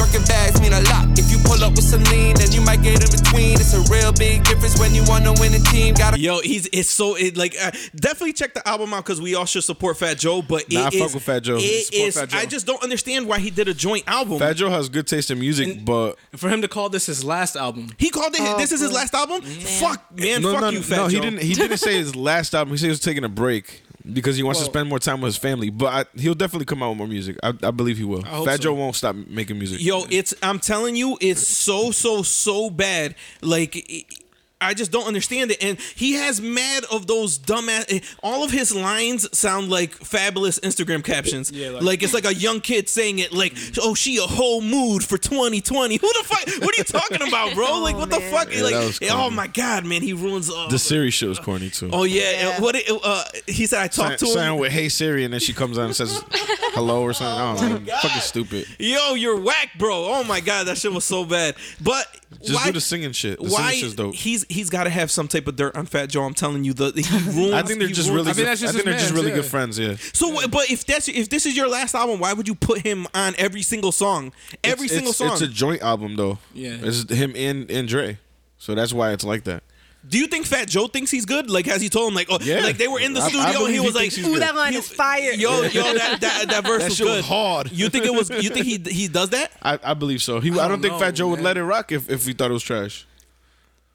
Das. Birkin bags mean a lot. If you pull up with some lean, then you might get in between. It's a real big difference when you want to win a team. Gotta Yo, he's it's so it like uh, definitely check the album out because we all should support Fat Joe. But Nah, I it fuck with Fat Joe. It Support is. Fat Joe. I just don't understand why he did a joint album. Fat Joe has good taste in music, but For him to call this his last album, he called it. Oh, this is his last album. Fuck man, no, fuck no, you, Fat no, Joe. he didn't. He didn't say his last album. He said he was taking a break because he wants to spend more time with his family. But I, he'll definitely come out with more music. I, I believe he will. hope Fat so. Joe won't stop making music. Yo, it's I'm telling you, it's so so so bad. Like it- I just don't understand it. And he has mad of those dumbass. All of his lines sound like fabulous Instagram captions. Yeah, like, like- it's like a young kid saying it. Like, oh, she a whole mood for 2020. Who the fuck? What are you talking about, bro? Like, what the man. fuck? Yeah, like, oh my god, man, he ruins. The Siri show is corny too. Oh yeah, Yeah. what? It, uh, he said I talked to him. sign with "Hey Siri" and then she comes on and says hello or something. I don't know. Fucking stupid. Yo, you're whack, bro. Oh my god, that shit was so bad. But Just why, do the singing shit. The why singing shit's dope. he's he's got to have some type of dirt on Fat Joe. I'm telling you, the he ruins. I think they're just really. I think good, just I think they're just really yeah. good friends. Yeah. So, what- but if that's if this is your last album, why would you put him on every single song? Every It's- single it's, song. It's a joint album though. Yeah. It's him and and Dre. So that's why it's like that. Do you think Fat Joe thinks he's good? Like, has he told him like, oh, Yeah. like they were in the I- I studio and believe he he was like, thinks he's Ooh, good. that line is fire. yo, yo, that that, that verse That was shit was good. hard. You think it was? You think he he does that? I, I believe so. He. I, don't don't think know, Fat Joe would let it rock if, if he thought it was trash.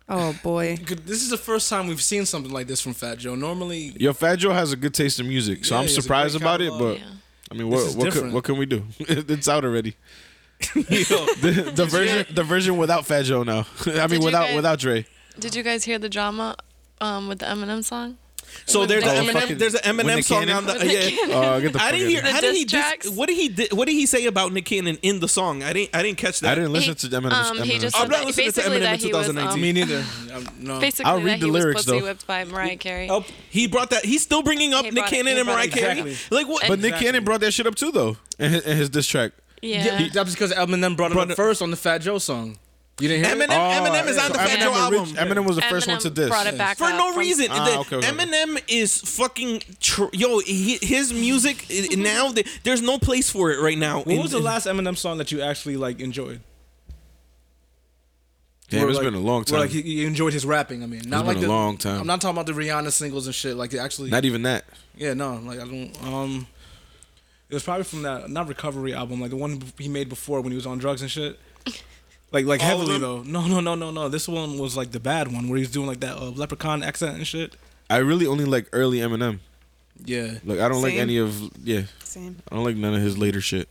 Oh boy. This is the first time we've seen something like this from Fat Joe. Normally, Yo, Fat Joe has a good taste in music, so Yeah, I'm he has a surprised about it. But Yeah. I mean, This what is what can, what can we do? it's out already. Yo, The, the version the version without Fat Joe now. I mean, without guys- without Dre. Did you guys hear the drama um, with the Eminem song? so there's Oh, an Eminem. fucking- There's an Eminem Nick song Cannon? on the With Nick yeah. Cannon. Uh, get the I didn't out hear. of here. How did he? diss Dis- tracks? what did he? Di- what did he say about Nick Cannon in the song? I didn't. I didn't catch that. I didn't listen to Eminem's. Um, he Eminem's just I'm said not that, listening to basically Eminem in that he was 2019. um, me neither. Um, no. basically I'll that read the he lyrics, was pussy though. whipped by Mariah Carey. Oh, he brought that. He's still bringing up He Nick brought it- Cannon he and brought Mariah it- Carey. Exactly. Like what? But Nick Exactly. Cannon brought that shit up too, though, in his, in his diss track. yeah. He- that's because Eminem brought it Brought up it- first on the Fat Joe song. You didn't hear Eminem, it? Eminem is on the so Fat Eminem Joe orig- album. Eminem was the first one to Eminem diss. brought it back for up no from- reason. Ah, The- okay, okay. Eminem is fucking tr- yo. He, his music now th- there's no place for it right now. What in- was the in- last Eminem song that you actually like enjoyed? Damn, Where, it's like- been a long where, time. like you, you enjoyed his rapping. I mean, not been like a the, long time. I'm not talking about the Rihanna singles and shit. Like actually, Not even that. yeah, no, like I don't. Um, it was probably from that not recovery album, like the one he made before when he was on drugs and shit. Like like All heavily though. No no no no no. This one was like the bad one where he's doing like that uh, leprechaun accent and shit. I really only like early Eminem. Yeah. Like I don't like any of yeah. Same. I don't like none of his later shit.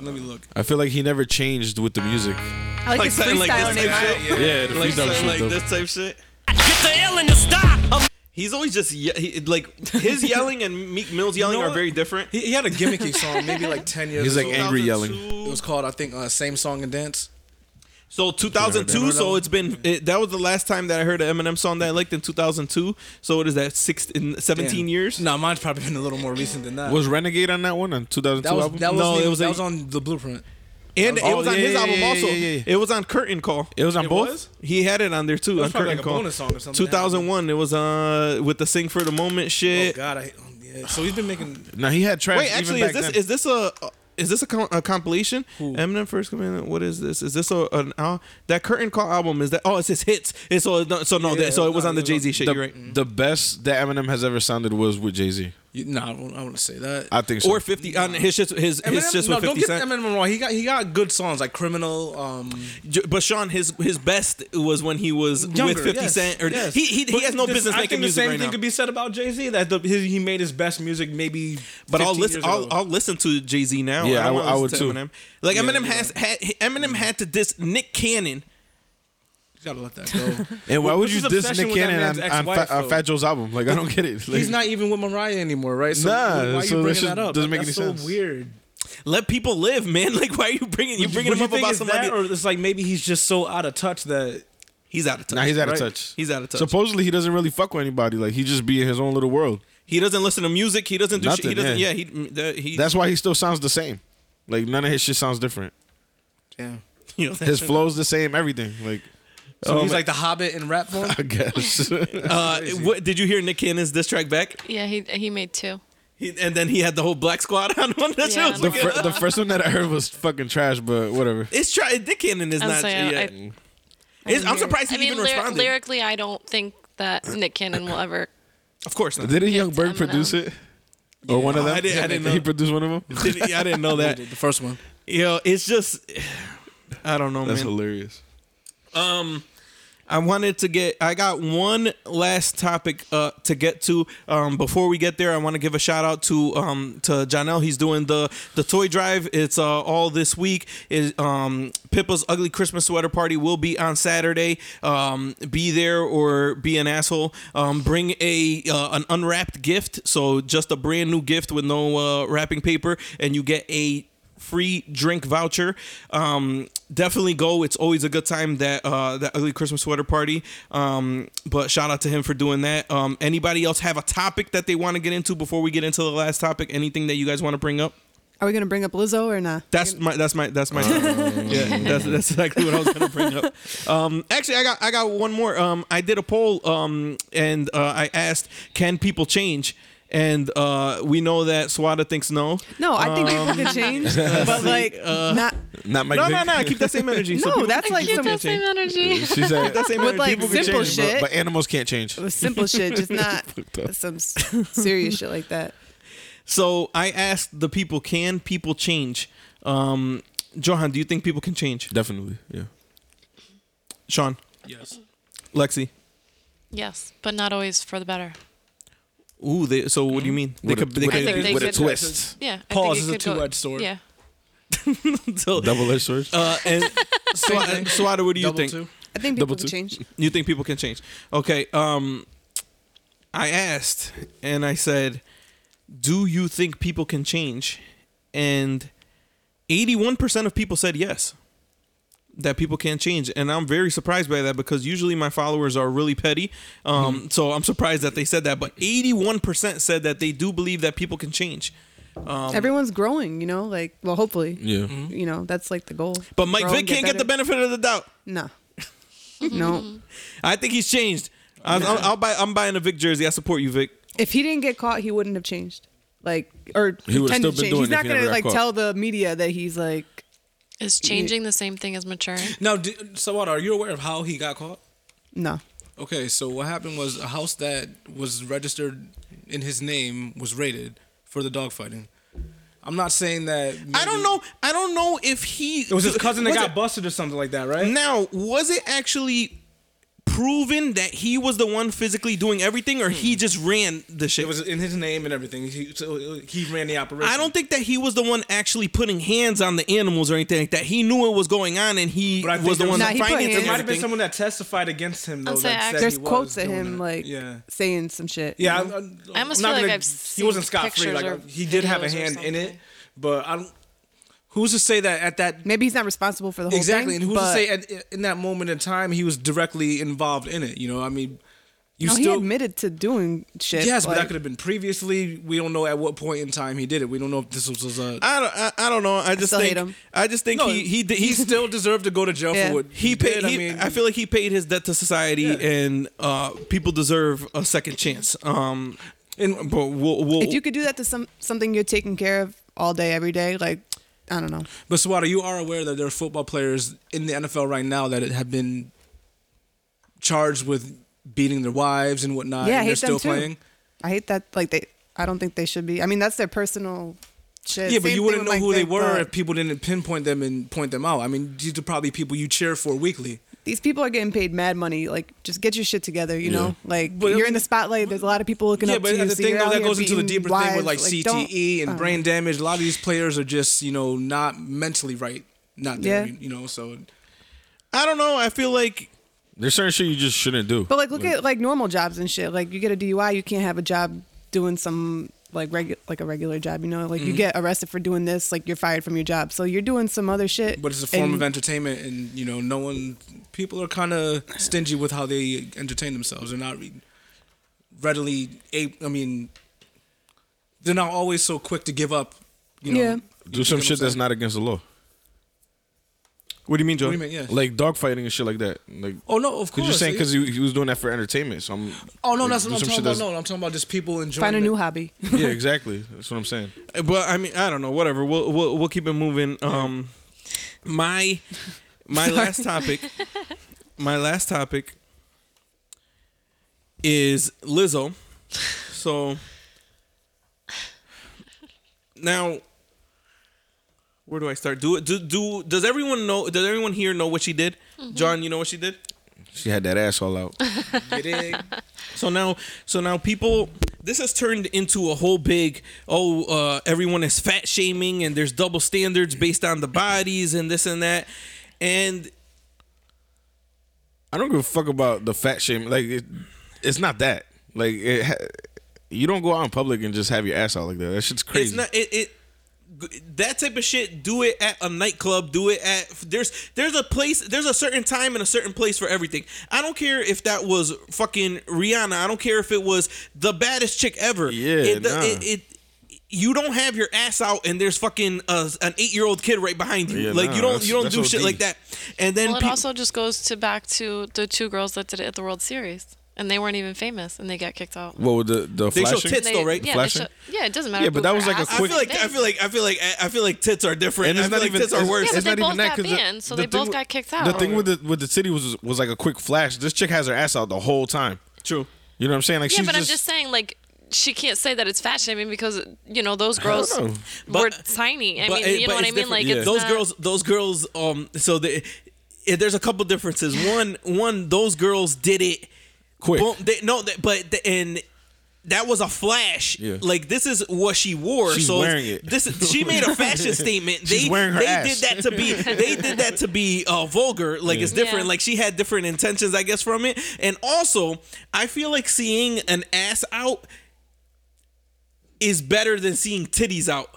Let me look. I feel like he never changed with the music. I like, like his like this type shit. Yeah, the Like freestyle something shit, like though. this type shit. Get the L in the stop. He's always just ye- he, like his yelling and Meek Mill's yelling know are what? very different. He, he had a gimmicky song maybe like ten years. He's like ago. angry yelling. It was called I think uh, same song and dance. So 2002. So it's been it, that was the last time that I heard an Eminem song that I liked in 2002. So what is that? Six in 17 Damn. years? No, mine's probably been a little more recent than that. Was Renegade on that one on 2002 that was album? that was No, the- it was that a- was on the blueprint. And it Oh, was on yeah, his yeah, album also. yeah, yeah. It was on Curtain Call. it was on It both. was? He had it on there too. was on Curtain like Call. bonus song or something. 2001. It was uh with the Sing for the Moment Oh shit. God, I oh, yeah. So he's been making. No, he had trash. Wait, even actually, back is this then. is this a is this a, com- a compilation? Eminem First Commandment. What is this? Is this a an al- that Curtain Call album? Is that? Oh, it's his hits. It's so no, so no. Yeah, that, so it was no, on the Jay Z shit. the, You're right. the best that Eminem has ever sounded was with Jay Z. You, no, I wouldn't, I wouldn't say that. I think so. Or 50 on his shits. His his Eminem, shits no, with don't 50 get Cent. Eminem wrong. He got he got good songs like Criminal. Um, J- But Sean, his his best was when he was younger, with 50 yes, Cent. Or yes. he he, he has no this- business I making think music the same thing could be said about Jay Z that the, his, he made his best music maybe. But I'll listen. years I'll. I'll listen to Jay Z now. Yeah, I, I would- I would to too. Eminem. Like Yeah, Eminem yeah. has had Eminem had to diss Nick Cannon. You gotta let that go. And why would what's you his diss obsession Nick with that Cannon man's on, on, ex-wife, Fa- on though? Fat Joe's album? Like, I don't get it. Like, He's not even with Mariah anymore, right? So Nah, why are you so that bringing shit that up? doesn't make That's any so sense. weird. Let people live, man. Like why are you bringing you bringing Would him up think about it's somebody? that, or it's like maybe he's just so out of touch that he's out of touch. Nah, he's out Right. of touch. He's out of touch. Supposedly, he doesn't really fuck with anybody. Like, he just be in his own little world. he doesn't listen to music. He doesn't do shit. He Nothing, doesn't. yeah. Yeah, he the, he. That's why he still sounds the same. Like, none of his shit sounds different. yeah. you know, His flow's the same, everything. Like, So Oh, he's my- like the Hobbit in rap form. I guess. Uh, what did you hear Nick Cannon's diss track back? Yeah, he he made two. He, and then he had the whole Black Squad on one. That shit Yeah, the, fir- the first one that I heard was fucking trash, but whatever. It's try. Nick Cannon is I'm not. saying, yeah. I- It's- I'm surprised he I mean, even lyr- responded. lyrically, I don't think that Nick Cannon will ever. of course not. Didn't Young It's Bird Eminem. produce it? Or one of them? I didn't- I didn't He know. produced one of them? Didn't- I didn't know that. the first one. Yo, it's just. I don't know, man That's man. hilarious. Um, I wanted to get. I got one last topic uh, to get to. Um, before we get there, I want to give a shout out to um to Janelle. He's doing the the toy drive. It's uh all this week. Is um Pippa's ugly Christmas sweater party will be on Saturday. Um, be there or be an asshole. Um, bring a uh, an unwrapped gift. So just a brand new gift with no uh, wrapping paper, and you get a free drink voucher. Um, definitely go. It's always a good time that uh, that ugly Christmas sweater party. Um, but shout out to him for doing that. Um, anybody else have a topic that they want to get into before we get into the last topic? Anything that you guys want to bring up? Are we gonna bring up Lizzo or not? That's my that's my that's my yeah that's that's exactly what I was gonna bring up. Um, actually, I got I got one more. Um, I did a poll um, and uh, I asked, can people change? And uh, we know that Swada thinks no. No, I think people can change, but like not. Not Mike No, no, no. Keep that same energy. No, people that's like keep some- that That same change. energy. She said That same With, energy. like, People simple change. shit. but, but animals can't change. With simple shit, just not some serious shit like that. So I asked the people, can people change? Um, Johan, do you think people can change? Definitely, yeah. Sean, Yes. Lexi. yes, but not always for the better. Ooh, they, so what do you mean? They With a- could, they with I could think they with a could- twist. Yeah. I Pause think is it a could go- two-edged sword. Yeah. so, Double-edged sword. uh, and Swada, Swada, what do you Double think? two. I think people Double can two. change. You think people can change? Okay. Um, I asked and I said, "Do you think people can change?" And eighty-one percent of people said yes. That people can't change, and I'm very surprised by that because usually my followers are really petty. Um, So I'm surprised that they said that. But 81% said that they do believe that people can change. Um, Everyone's growing, you know. Like, well, hopefully, Yeah. you know, that's like the goal. But Mike Grow Vick can't get the benefit of the doubt. No, no. I think he's changed. I'll, I'll, I'll buy. I'm buying a Vick jersey. I support you, Vick. If he didn't get caught, he wouldn't have changed. Like, or He would've still to been change. doing He's it if not gonna like caught. tell the media that he's like. Is changing the same thing as maturing? Now, do, so what? Are you aware of how he got caught? No. Okay, so what happened was a house that was registered in his name was raided for the dogfighting. I'm not saying that. I don't know. I don't know if he. It was his cousin that got it- busted or something like that, right? Now, was it actually proven that he was the one physically doing everything, or he hmm. just ran the shit? It was in his name and everything. He, so uh, he ran the operation. I don't think that he was the one actually putting hands on the animals or anything like that. He knew it was going on, and he But I think was the there one was- Nah, he put financing hands- There might have been everything. someone that testified against him though. I'll say that said act- There's he was quotes of doing him that. like yeah. saying some shit. Yeah, you know? I, I'm I almost not feel like gonna- I've he seen wasn't scot free. pictures Like or he did have a videos or hand in it, something. but I don't. Who's to say that at that Maybe he's not responsible for the whole thing? exactly, thing. and who's to say at, in that moment in time he was directly involved in it? You know, I mean, you no, he still admitted to doing shit. yes, but that could have been previously. We don't know at what point in time he did it. We don't know if this was, was a. I don't. I, I don't know. I just still think. hate him. I just think no, he he he he still deserved to go to jail Yeah. for what he he paid. did. he- I mean, I feel like he paid his debt to society, Yeah. and uh, people deserve a second chance. Um, And- but we'll, we'll if you could do that to some something you're taking care of all day, every day, like I don't know. But Swata, you are aware that there are football players in the NFL right now that have been charged with beating their wives and whatnot, yeah, I and they're hate still them too. playing. I hate that. Like they, I don't think they should be. I mean, that's their personal shit. Yeah, but Same you wouldn't know who they were but if people didn't pinpoint them and point them out. I mean, these are probably people you cheer for weekly. These people are getting paid mad money. Like, just get your shit together. You know, like But you're in the spotlight. There's a lot of people looking yeah, up to you. Yeah, but the so thing though, that goes into the beating deeper thing with wives, like CTE and uh, brain damage. A lot of these players are just you know not mentally right, not there. Yeah. You know, so I don't know. I feel like There's certain shit you just shouldn't do. But like, look at like normal jobs and shit. Like, you get a DUI, you can't have a job doing some like regu- like a regular job. You know, like Mm-hmm. you get arrested for doing this, like you're fired from your job. So you're doing some other shit. but it's a form and- of entertainment, and you know, no one. People are kind of stingy with how they entertain themselves. They're not re- readily. A- I mean, they're not always so quick to give up. You know, Yeah. do some shit that's not against the law, What do you mean, Joe? What do you mean? Yeah. like dogfighting and shit like that. Like, oh no, of course. cause you're saying because he, he was doing that for entertainment. So I'm. Oh no, like, that's do what I'm talking shit about. that's- No, I'm talking about just people enjoying. Find a it. new hobby. Yeah, exactly. That's what I'm saying. But I mean, I don't know. Whatever. We'll we'll, we'll keep it moving. Um, my my last topic. My last topic is Lizzo. So now, where do I start? Do it. Do, do does everyone know? Does everyone here know what she did? John, you know what she did? She had that ass all out. So now, so now people, this has turned into a whole big, oh, uh, everyone is fat shaming and there's double standards based on the bodies and this and that, and I don't give a fuck about the fat shaming. Like, it, it's not that. Like, it, you don't go out in public and just have your ass out like that. That shit's crazy. it's not it. it that type of shit do it at a nightclub do it at there's there's a place there's a certain time and a certain place for everything i don't care if that was fucking rihanna i don't care if it was the baddest chick ever Yeah, it, nah. it, it you don't have your ass out and there's fucking uh, an eight year old kid right behind you. Yeah, like nah, you don't you don't that's do shit OD. like that. And then Well, it peop- also just goes to back to the two girls that did it at the World Series, and they weren't even famous, and they got kicked out. what with the the They show tits They- though, right? Yeah, Flashing? show, yeah, it doesn't matter. Yeah, but that was like a ass I feel like I feel like I feel like I feel like tits are different. And it's I feel not like even- tits are it's- worse. Yeah, but it's they even both that, got 'cause the- banned, so the they both with- got kicked out. The thing with the with the city was was like a quick flash. This chick has her ass out the whole time. True. You know what I'm saying? Like yeah, she's but just, I'm just saying, like, she can't say that it's fashion. I mean, because you know those girls know. were tiny. I mean, it- you know what I it's mean? Like, different. it's those not- girls, those girls. Um, so the, eh, there's a couple differences. One, one, those girls did it quick. Boom, they, no, they, but the, and that was a flash. Yeah. Like this is what she wore. She's so wearing it. This is, she made a fashion statement. She's they wearing her they ass. did that to be they did that to be uh, vulgar. Like it's different. Yeah. Like she had different intentions, I guess, from it. And also, I feel like seeing an ass out is better than seeing titties out.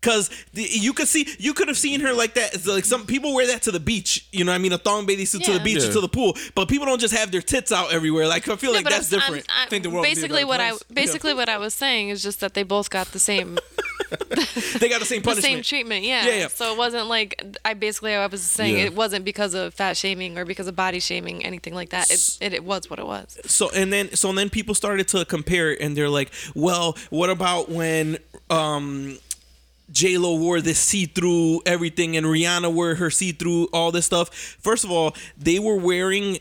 Cause the, you could see, you could have seen her like that. It's like some people wear that to the beach. You know, what I mean, a thong bathing suit to the Yeah. beach or Yeah. to the pool. But people don't just have their tits out everywhere. Like I feel Yeah, like that's I'm- I'm- different. I- think the world would be a basically better what I place. basically what I was saying is just that they both got the same they got the same the punishment. same treatment. Yeah. Yeah, yeah. So it wasn't like I basically I was saying Yeah. it wasn't because of fat shaming or because of body shaming anything like that. It it, it was what it was. so and then so and then people started to compare it and they're like, well, what about when um J Lo wore this see through everything and Rihanna wore her see through all this stuff. First of all, they were wearing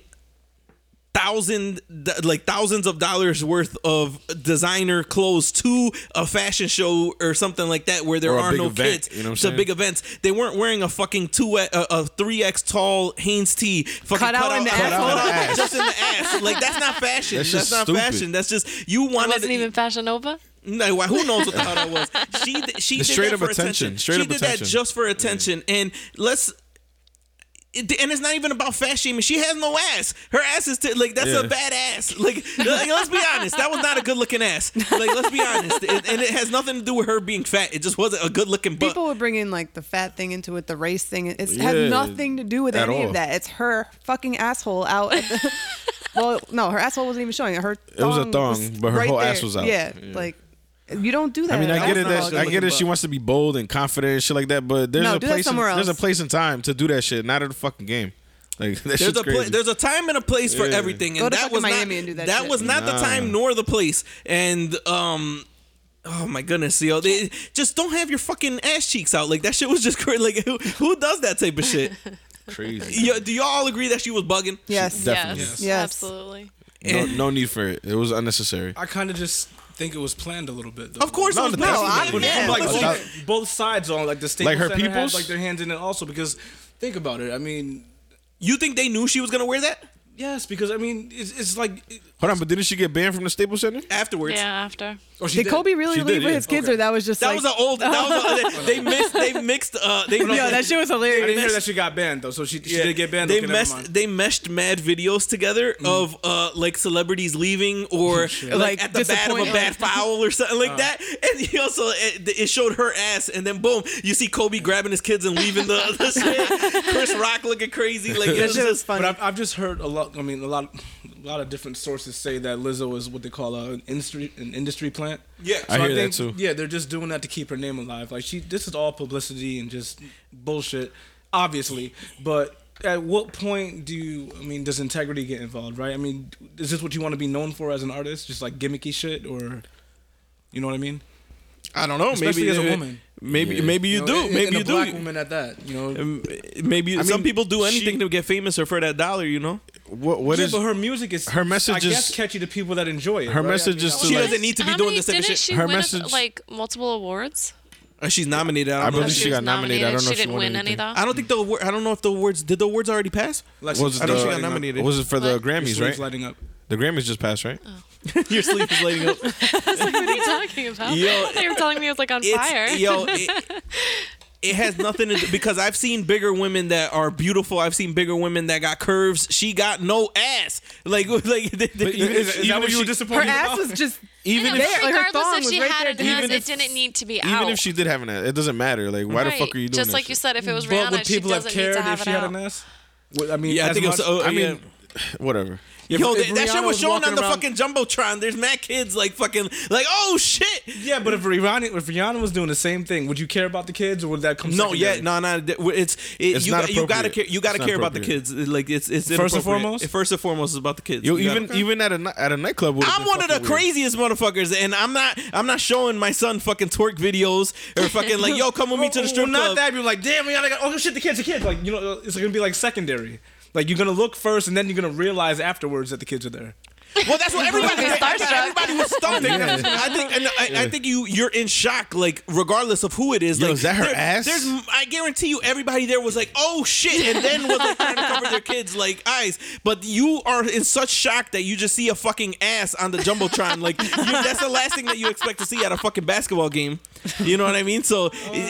thousand like thousands of dollars worth of designer clothes to a fashion show or something like that where there Or are no event, kids you know what I'm to saying? big events they weren't wearing a fucking two a, a three x tall Hanes tee fucking Cut out in the cut asshole? out ass. just in the ass like that's not fashion That's that's, just not stupid. fashion that's just you It wanted wasn't even Fashion Nova. No, who knows what the hell that was? She did- she The did straight that up for attention. attention. Straight she up did attention. that just for attention. And let's it- and it's not even about fat shaming. She has no ass. Her ass is t- like that's Yeah. a bad ass. Like, like, let's be honest, that was not a good looking ass. Like let's be honest, It- and it has nothing to do with her being fat. It just wasn't a good looking butt. People were bringing like the fat thing into it, the race thing. It Yeah, has nothing to do with any all. of that. It's her fucking asshole out. At the, well, no, her asshole wasn't even showing it. Her It was a thong thong, but her whole ass was out. Yeah, Yeah. like you don't do that. I mean, I get it not that a I get it. She wants to be bold and confident and shit like that. But there's No, a place. In, there's a place and time to do that shit. Not at the fucking game. Like that There's shit's a pla- crazy. there's a time and a place for Yeah. everything, and Go to that was Miami not and do that shit. was not the time nor the place. And um, oh my goodness, yo, they just don't have your fucking ass cheeks out. Like that shit was just crazy. Like who who does that type of shit? crazy. Yo, do y'all all agree that she was bugging? Yes. Definitely. Yes, Yes. absolutely. No, no need for it. It was unnecessary. I kind of just think it was planned a little bit. Though. Of course, No, it was planned. no, I- But Yeah. from, like But both, that- both sides on like the Staples Like her Center peoples? like their hands in it also because think about it. I mean, You think they knew she was gonna wear that yes, because I mean it's, it's like Hold on, but didn't she get banned from the Staples Center? afterwards? Yeah, after. oh, she Did Kobe really She leave did, with yeah. his kids, Okay. or that was just That like, was an old. That was a, they mixed. They mixed. Uh, they Yo, that shit was hilarious. I didn't hear that she got banned though, so she, she Yeah. did get banned. They okay, never meshed. They meshed mad videos together of uh like celebrities leaving or like, Like, at the bat of a disappointing. bad foul or something like that. And he also it, it showed her ass, and then boom, you see Kobe grabbing his kids and leaving the, the shit. Chris Rock looking crazy. Like it That was shit was just. funny. But I've, I've just heard a lot. I mean, a lot, a lot of different sources say that Lizzo is what they call a, an industry, an industry plant. Yeah. I hear that think, too. Yeah, they're just doing that to keep her name alive. Like she, this is all publicity and just bullshit, obviously. But at what point do you? I mean, does integrity get involved? Right? I mean, is this what you want to be known for as an artist? Just like gimmicky shit, or you know what I mean? I don't know. Especially maybe as a woman. Maybe Yeah. maybe you, know, do. and- maybe and you a do. black woman at that. You know. Um, Maybe I some mean, people do anything she- to get famous or for that dollar. You know. What what yeah, is but her music is her message I guess is- catchy to people that enjoy it. her right? I message mean, is I- to She like- doesn't need to be doing many, this type of didn't shit. she Her win a- message- like multiple awards? Uh, she's nominated. I I don't know. believe She she got nominated. I don't know She if she didn't won win any anything. though. I don't think the award. I don't know if the awards did the awards already pass. Lex- Was it I know the- she got nominated. Was it for the What? Your Grammys, sleeves right? lighting up. The Grammys just passed, right? Your sleep is lighting up. what are you talking about? Yo, I thought you were telling me it was like on fire. Yo, it, it has nothing to do because I've seen bigger women that are beautiful. I've seen bigger women that got curves. She got no ass. Like, like, they, they, Even, is, is that what you were her disappointed ass about? was just Even Yeah, if but like, her regardless thong if was she right had there. an ass, Even it if- didn't need to be out. even if she did have an ass, it doesn't matter. Like, why the fuck are you doing Just that like shit? you said, if it was But Rihanna, would she people have doesn't need cared to have if it she had out. an ass? Well, I mean, Yeah, I as think it was. much- Oh, I yeah. mean, whatever. If- Yo, if that, that shit Rihanna was shown on the around- fucking jumbotron. There's mad kids like fucking like, oh shit. Yeah, but if Rihanna, if Rihanna was doing the same thing, would you care about the kids, or would that come? No, yeah, no, no. It's, it, It's you, not got, you gotta care. You gotta care about the kids. Like it's it's First and inappropriate. foremost? First and foremost is about the kids. Yo, You gotta- even even at a at a nightclub, I'm one of the weird. craziest motherfuckers, and I'm not. I'm not showing my son fucking twerk videos or fucking like, yo, come with me to the Well, strip not that. You're like, damn, Rihanna. Got, oh shit, the kids, the kids. Like, you know, it's gonna be like secondary. Like you're gonna look first, and then you're gonna realize afterwards that the kids are there. Well, that's what everybody. Be starstruck. everybody was stunned. I think, and I, I think you you're in shock, like regardless of who it is. Yo, like, is that her there- ass? There's, I guarantee you, everybody there was like, oh shit, and then was like trying to cover their kids' like eyes. But you are in such shock that you just see a fucking ass on the jumbotron. Like you, that's the last thing that you expect to see at a fucking basketball game. You know what I mean? So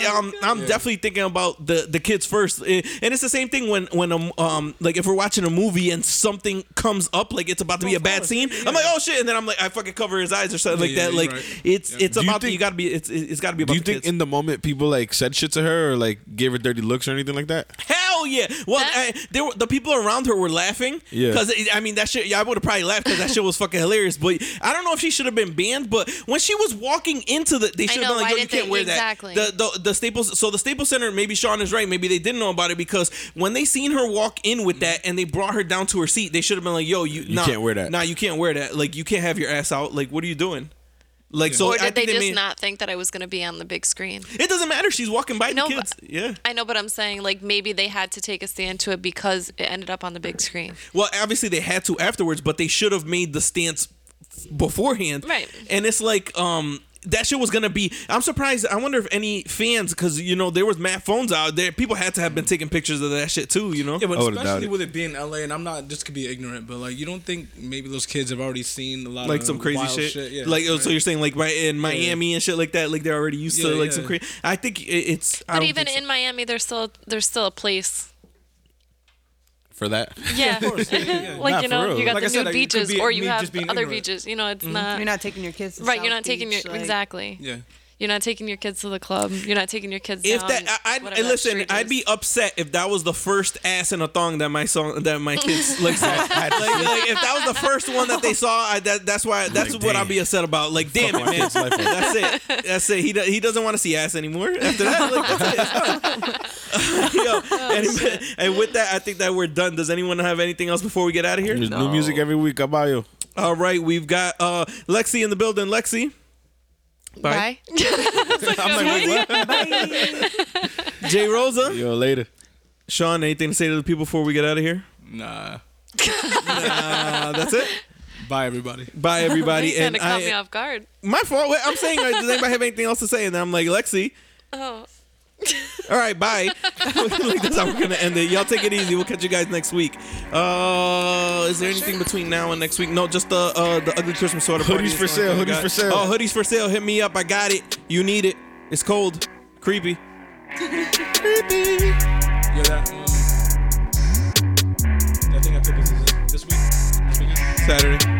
um, I'm definitely thinking about the the kids first, Eh, and it's the same thing when when um, um like if we're watching a movie and something comes up like it's about to be a bad scene, I'm like, oh shit, and then I'm like, I fucking cover his eyes or something like Yeah, that. Like right. it's it's Do you about the, think- you got to be it's it's got to be about Do you the think kids. in the moment people like said shit to her or like gave her dirty looks or anything like that? Hell yeah! Well, That- I, there were, the people around her were laughing. Yeah. Because I mean that shit. Yeah, I would have probably laughed because that shit was fucking hilarious. But I don't know if she should have been banned. But when she was walking into the, they should know, have been like, "Yo, you didn't they- can't wear exactly. that." The, the the Staples. So the Staples Center. Maybe Sean is right. Maybe they didn't know about it because when they seen her walk in with that and they brought her down to her seat, they should have been like, "Yo, you, nah, can't wear that. Nah, you can't wear that. Like you can't have your ass out. Like what are you doing?" Like so, or I did they think just made- not think that I was going to be on the big screen? It doesn't matter. She's walking by the know, kids. but- Yeah. I know, but I'm saying like maybe they had to take a stand to it because it ended up on the big screen. Well, obviously they had to afterwards, but they should have made the stance beforehand. Right. And it's like um that shit was gonna be. I'm surprised. I wonder if any fans, because you know there was mad phones out there. People had to have been taking pictures of that shit too. You know. Yeah, but I would've doubted especially with it being LA, and I'm not just could be ignorant, but like you don't think maybe those kids have already seen a lot like of some crazy wild shit. Yeah, like oh, right? so you're saying like right in Miami and shit like that. Like they're already used to Yeah, like some crazy. I think it's. I But don't even so. in Miami, there's still there's still a place for that. Yeah. like Nah, you for know, real. you got Like I the said, new like, it could beaches, be or me you just have being other ignorant. beaches. You know, it's mm-hmm. not You're not taking your kids. To right. South You're not taking your Beach, like- exactly. Yeah. You're not taking your kids to the club. You're not taking your kids. If down that, I, I'd that listen. I'd be upset if that was the first ass in a thong that my song that my kids like saw. like, like, if that was the first one that they saw, I, that, that's why. That's Like, what damn. I'd be upset about. Like, damn it, man. kid's life up. That's it. That's it. He do, he doesn't want to see ass anymore. After that, like, that's it. It's and, and with that, I think that we're done. Does anyone have anything else before we get out of here? There's new music every week. about you All right, we've got uh Lexi in the building. Lexi. Bye. Bye. I'm like, wait, what? Jay Rosa. Yo, later. Sean, anything to say to the people before we get out of here? Nah. Uh, that's it. Bye, everybody. Bye, everybody. You kind and of caught me off guard. my fault. Wait, I'm saying, does anybody have anything else to say? And then I'm like, Lexi. Oh. All right, bye. like, that's how we're gonna end it. Y'all take it easy. We'll catch you guys next week. Uh, is there anything between now and next week? No, just the uh, the ugly Christmas sweater. party Hoodies for sale, hoodies for sale. Oh, hoodies for sale. Hit me up. I got it. You need it. It's cold. Creepy. Creepy. Yeah, that. Um, that thing I took is, is this week. This weekend. Saturday.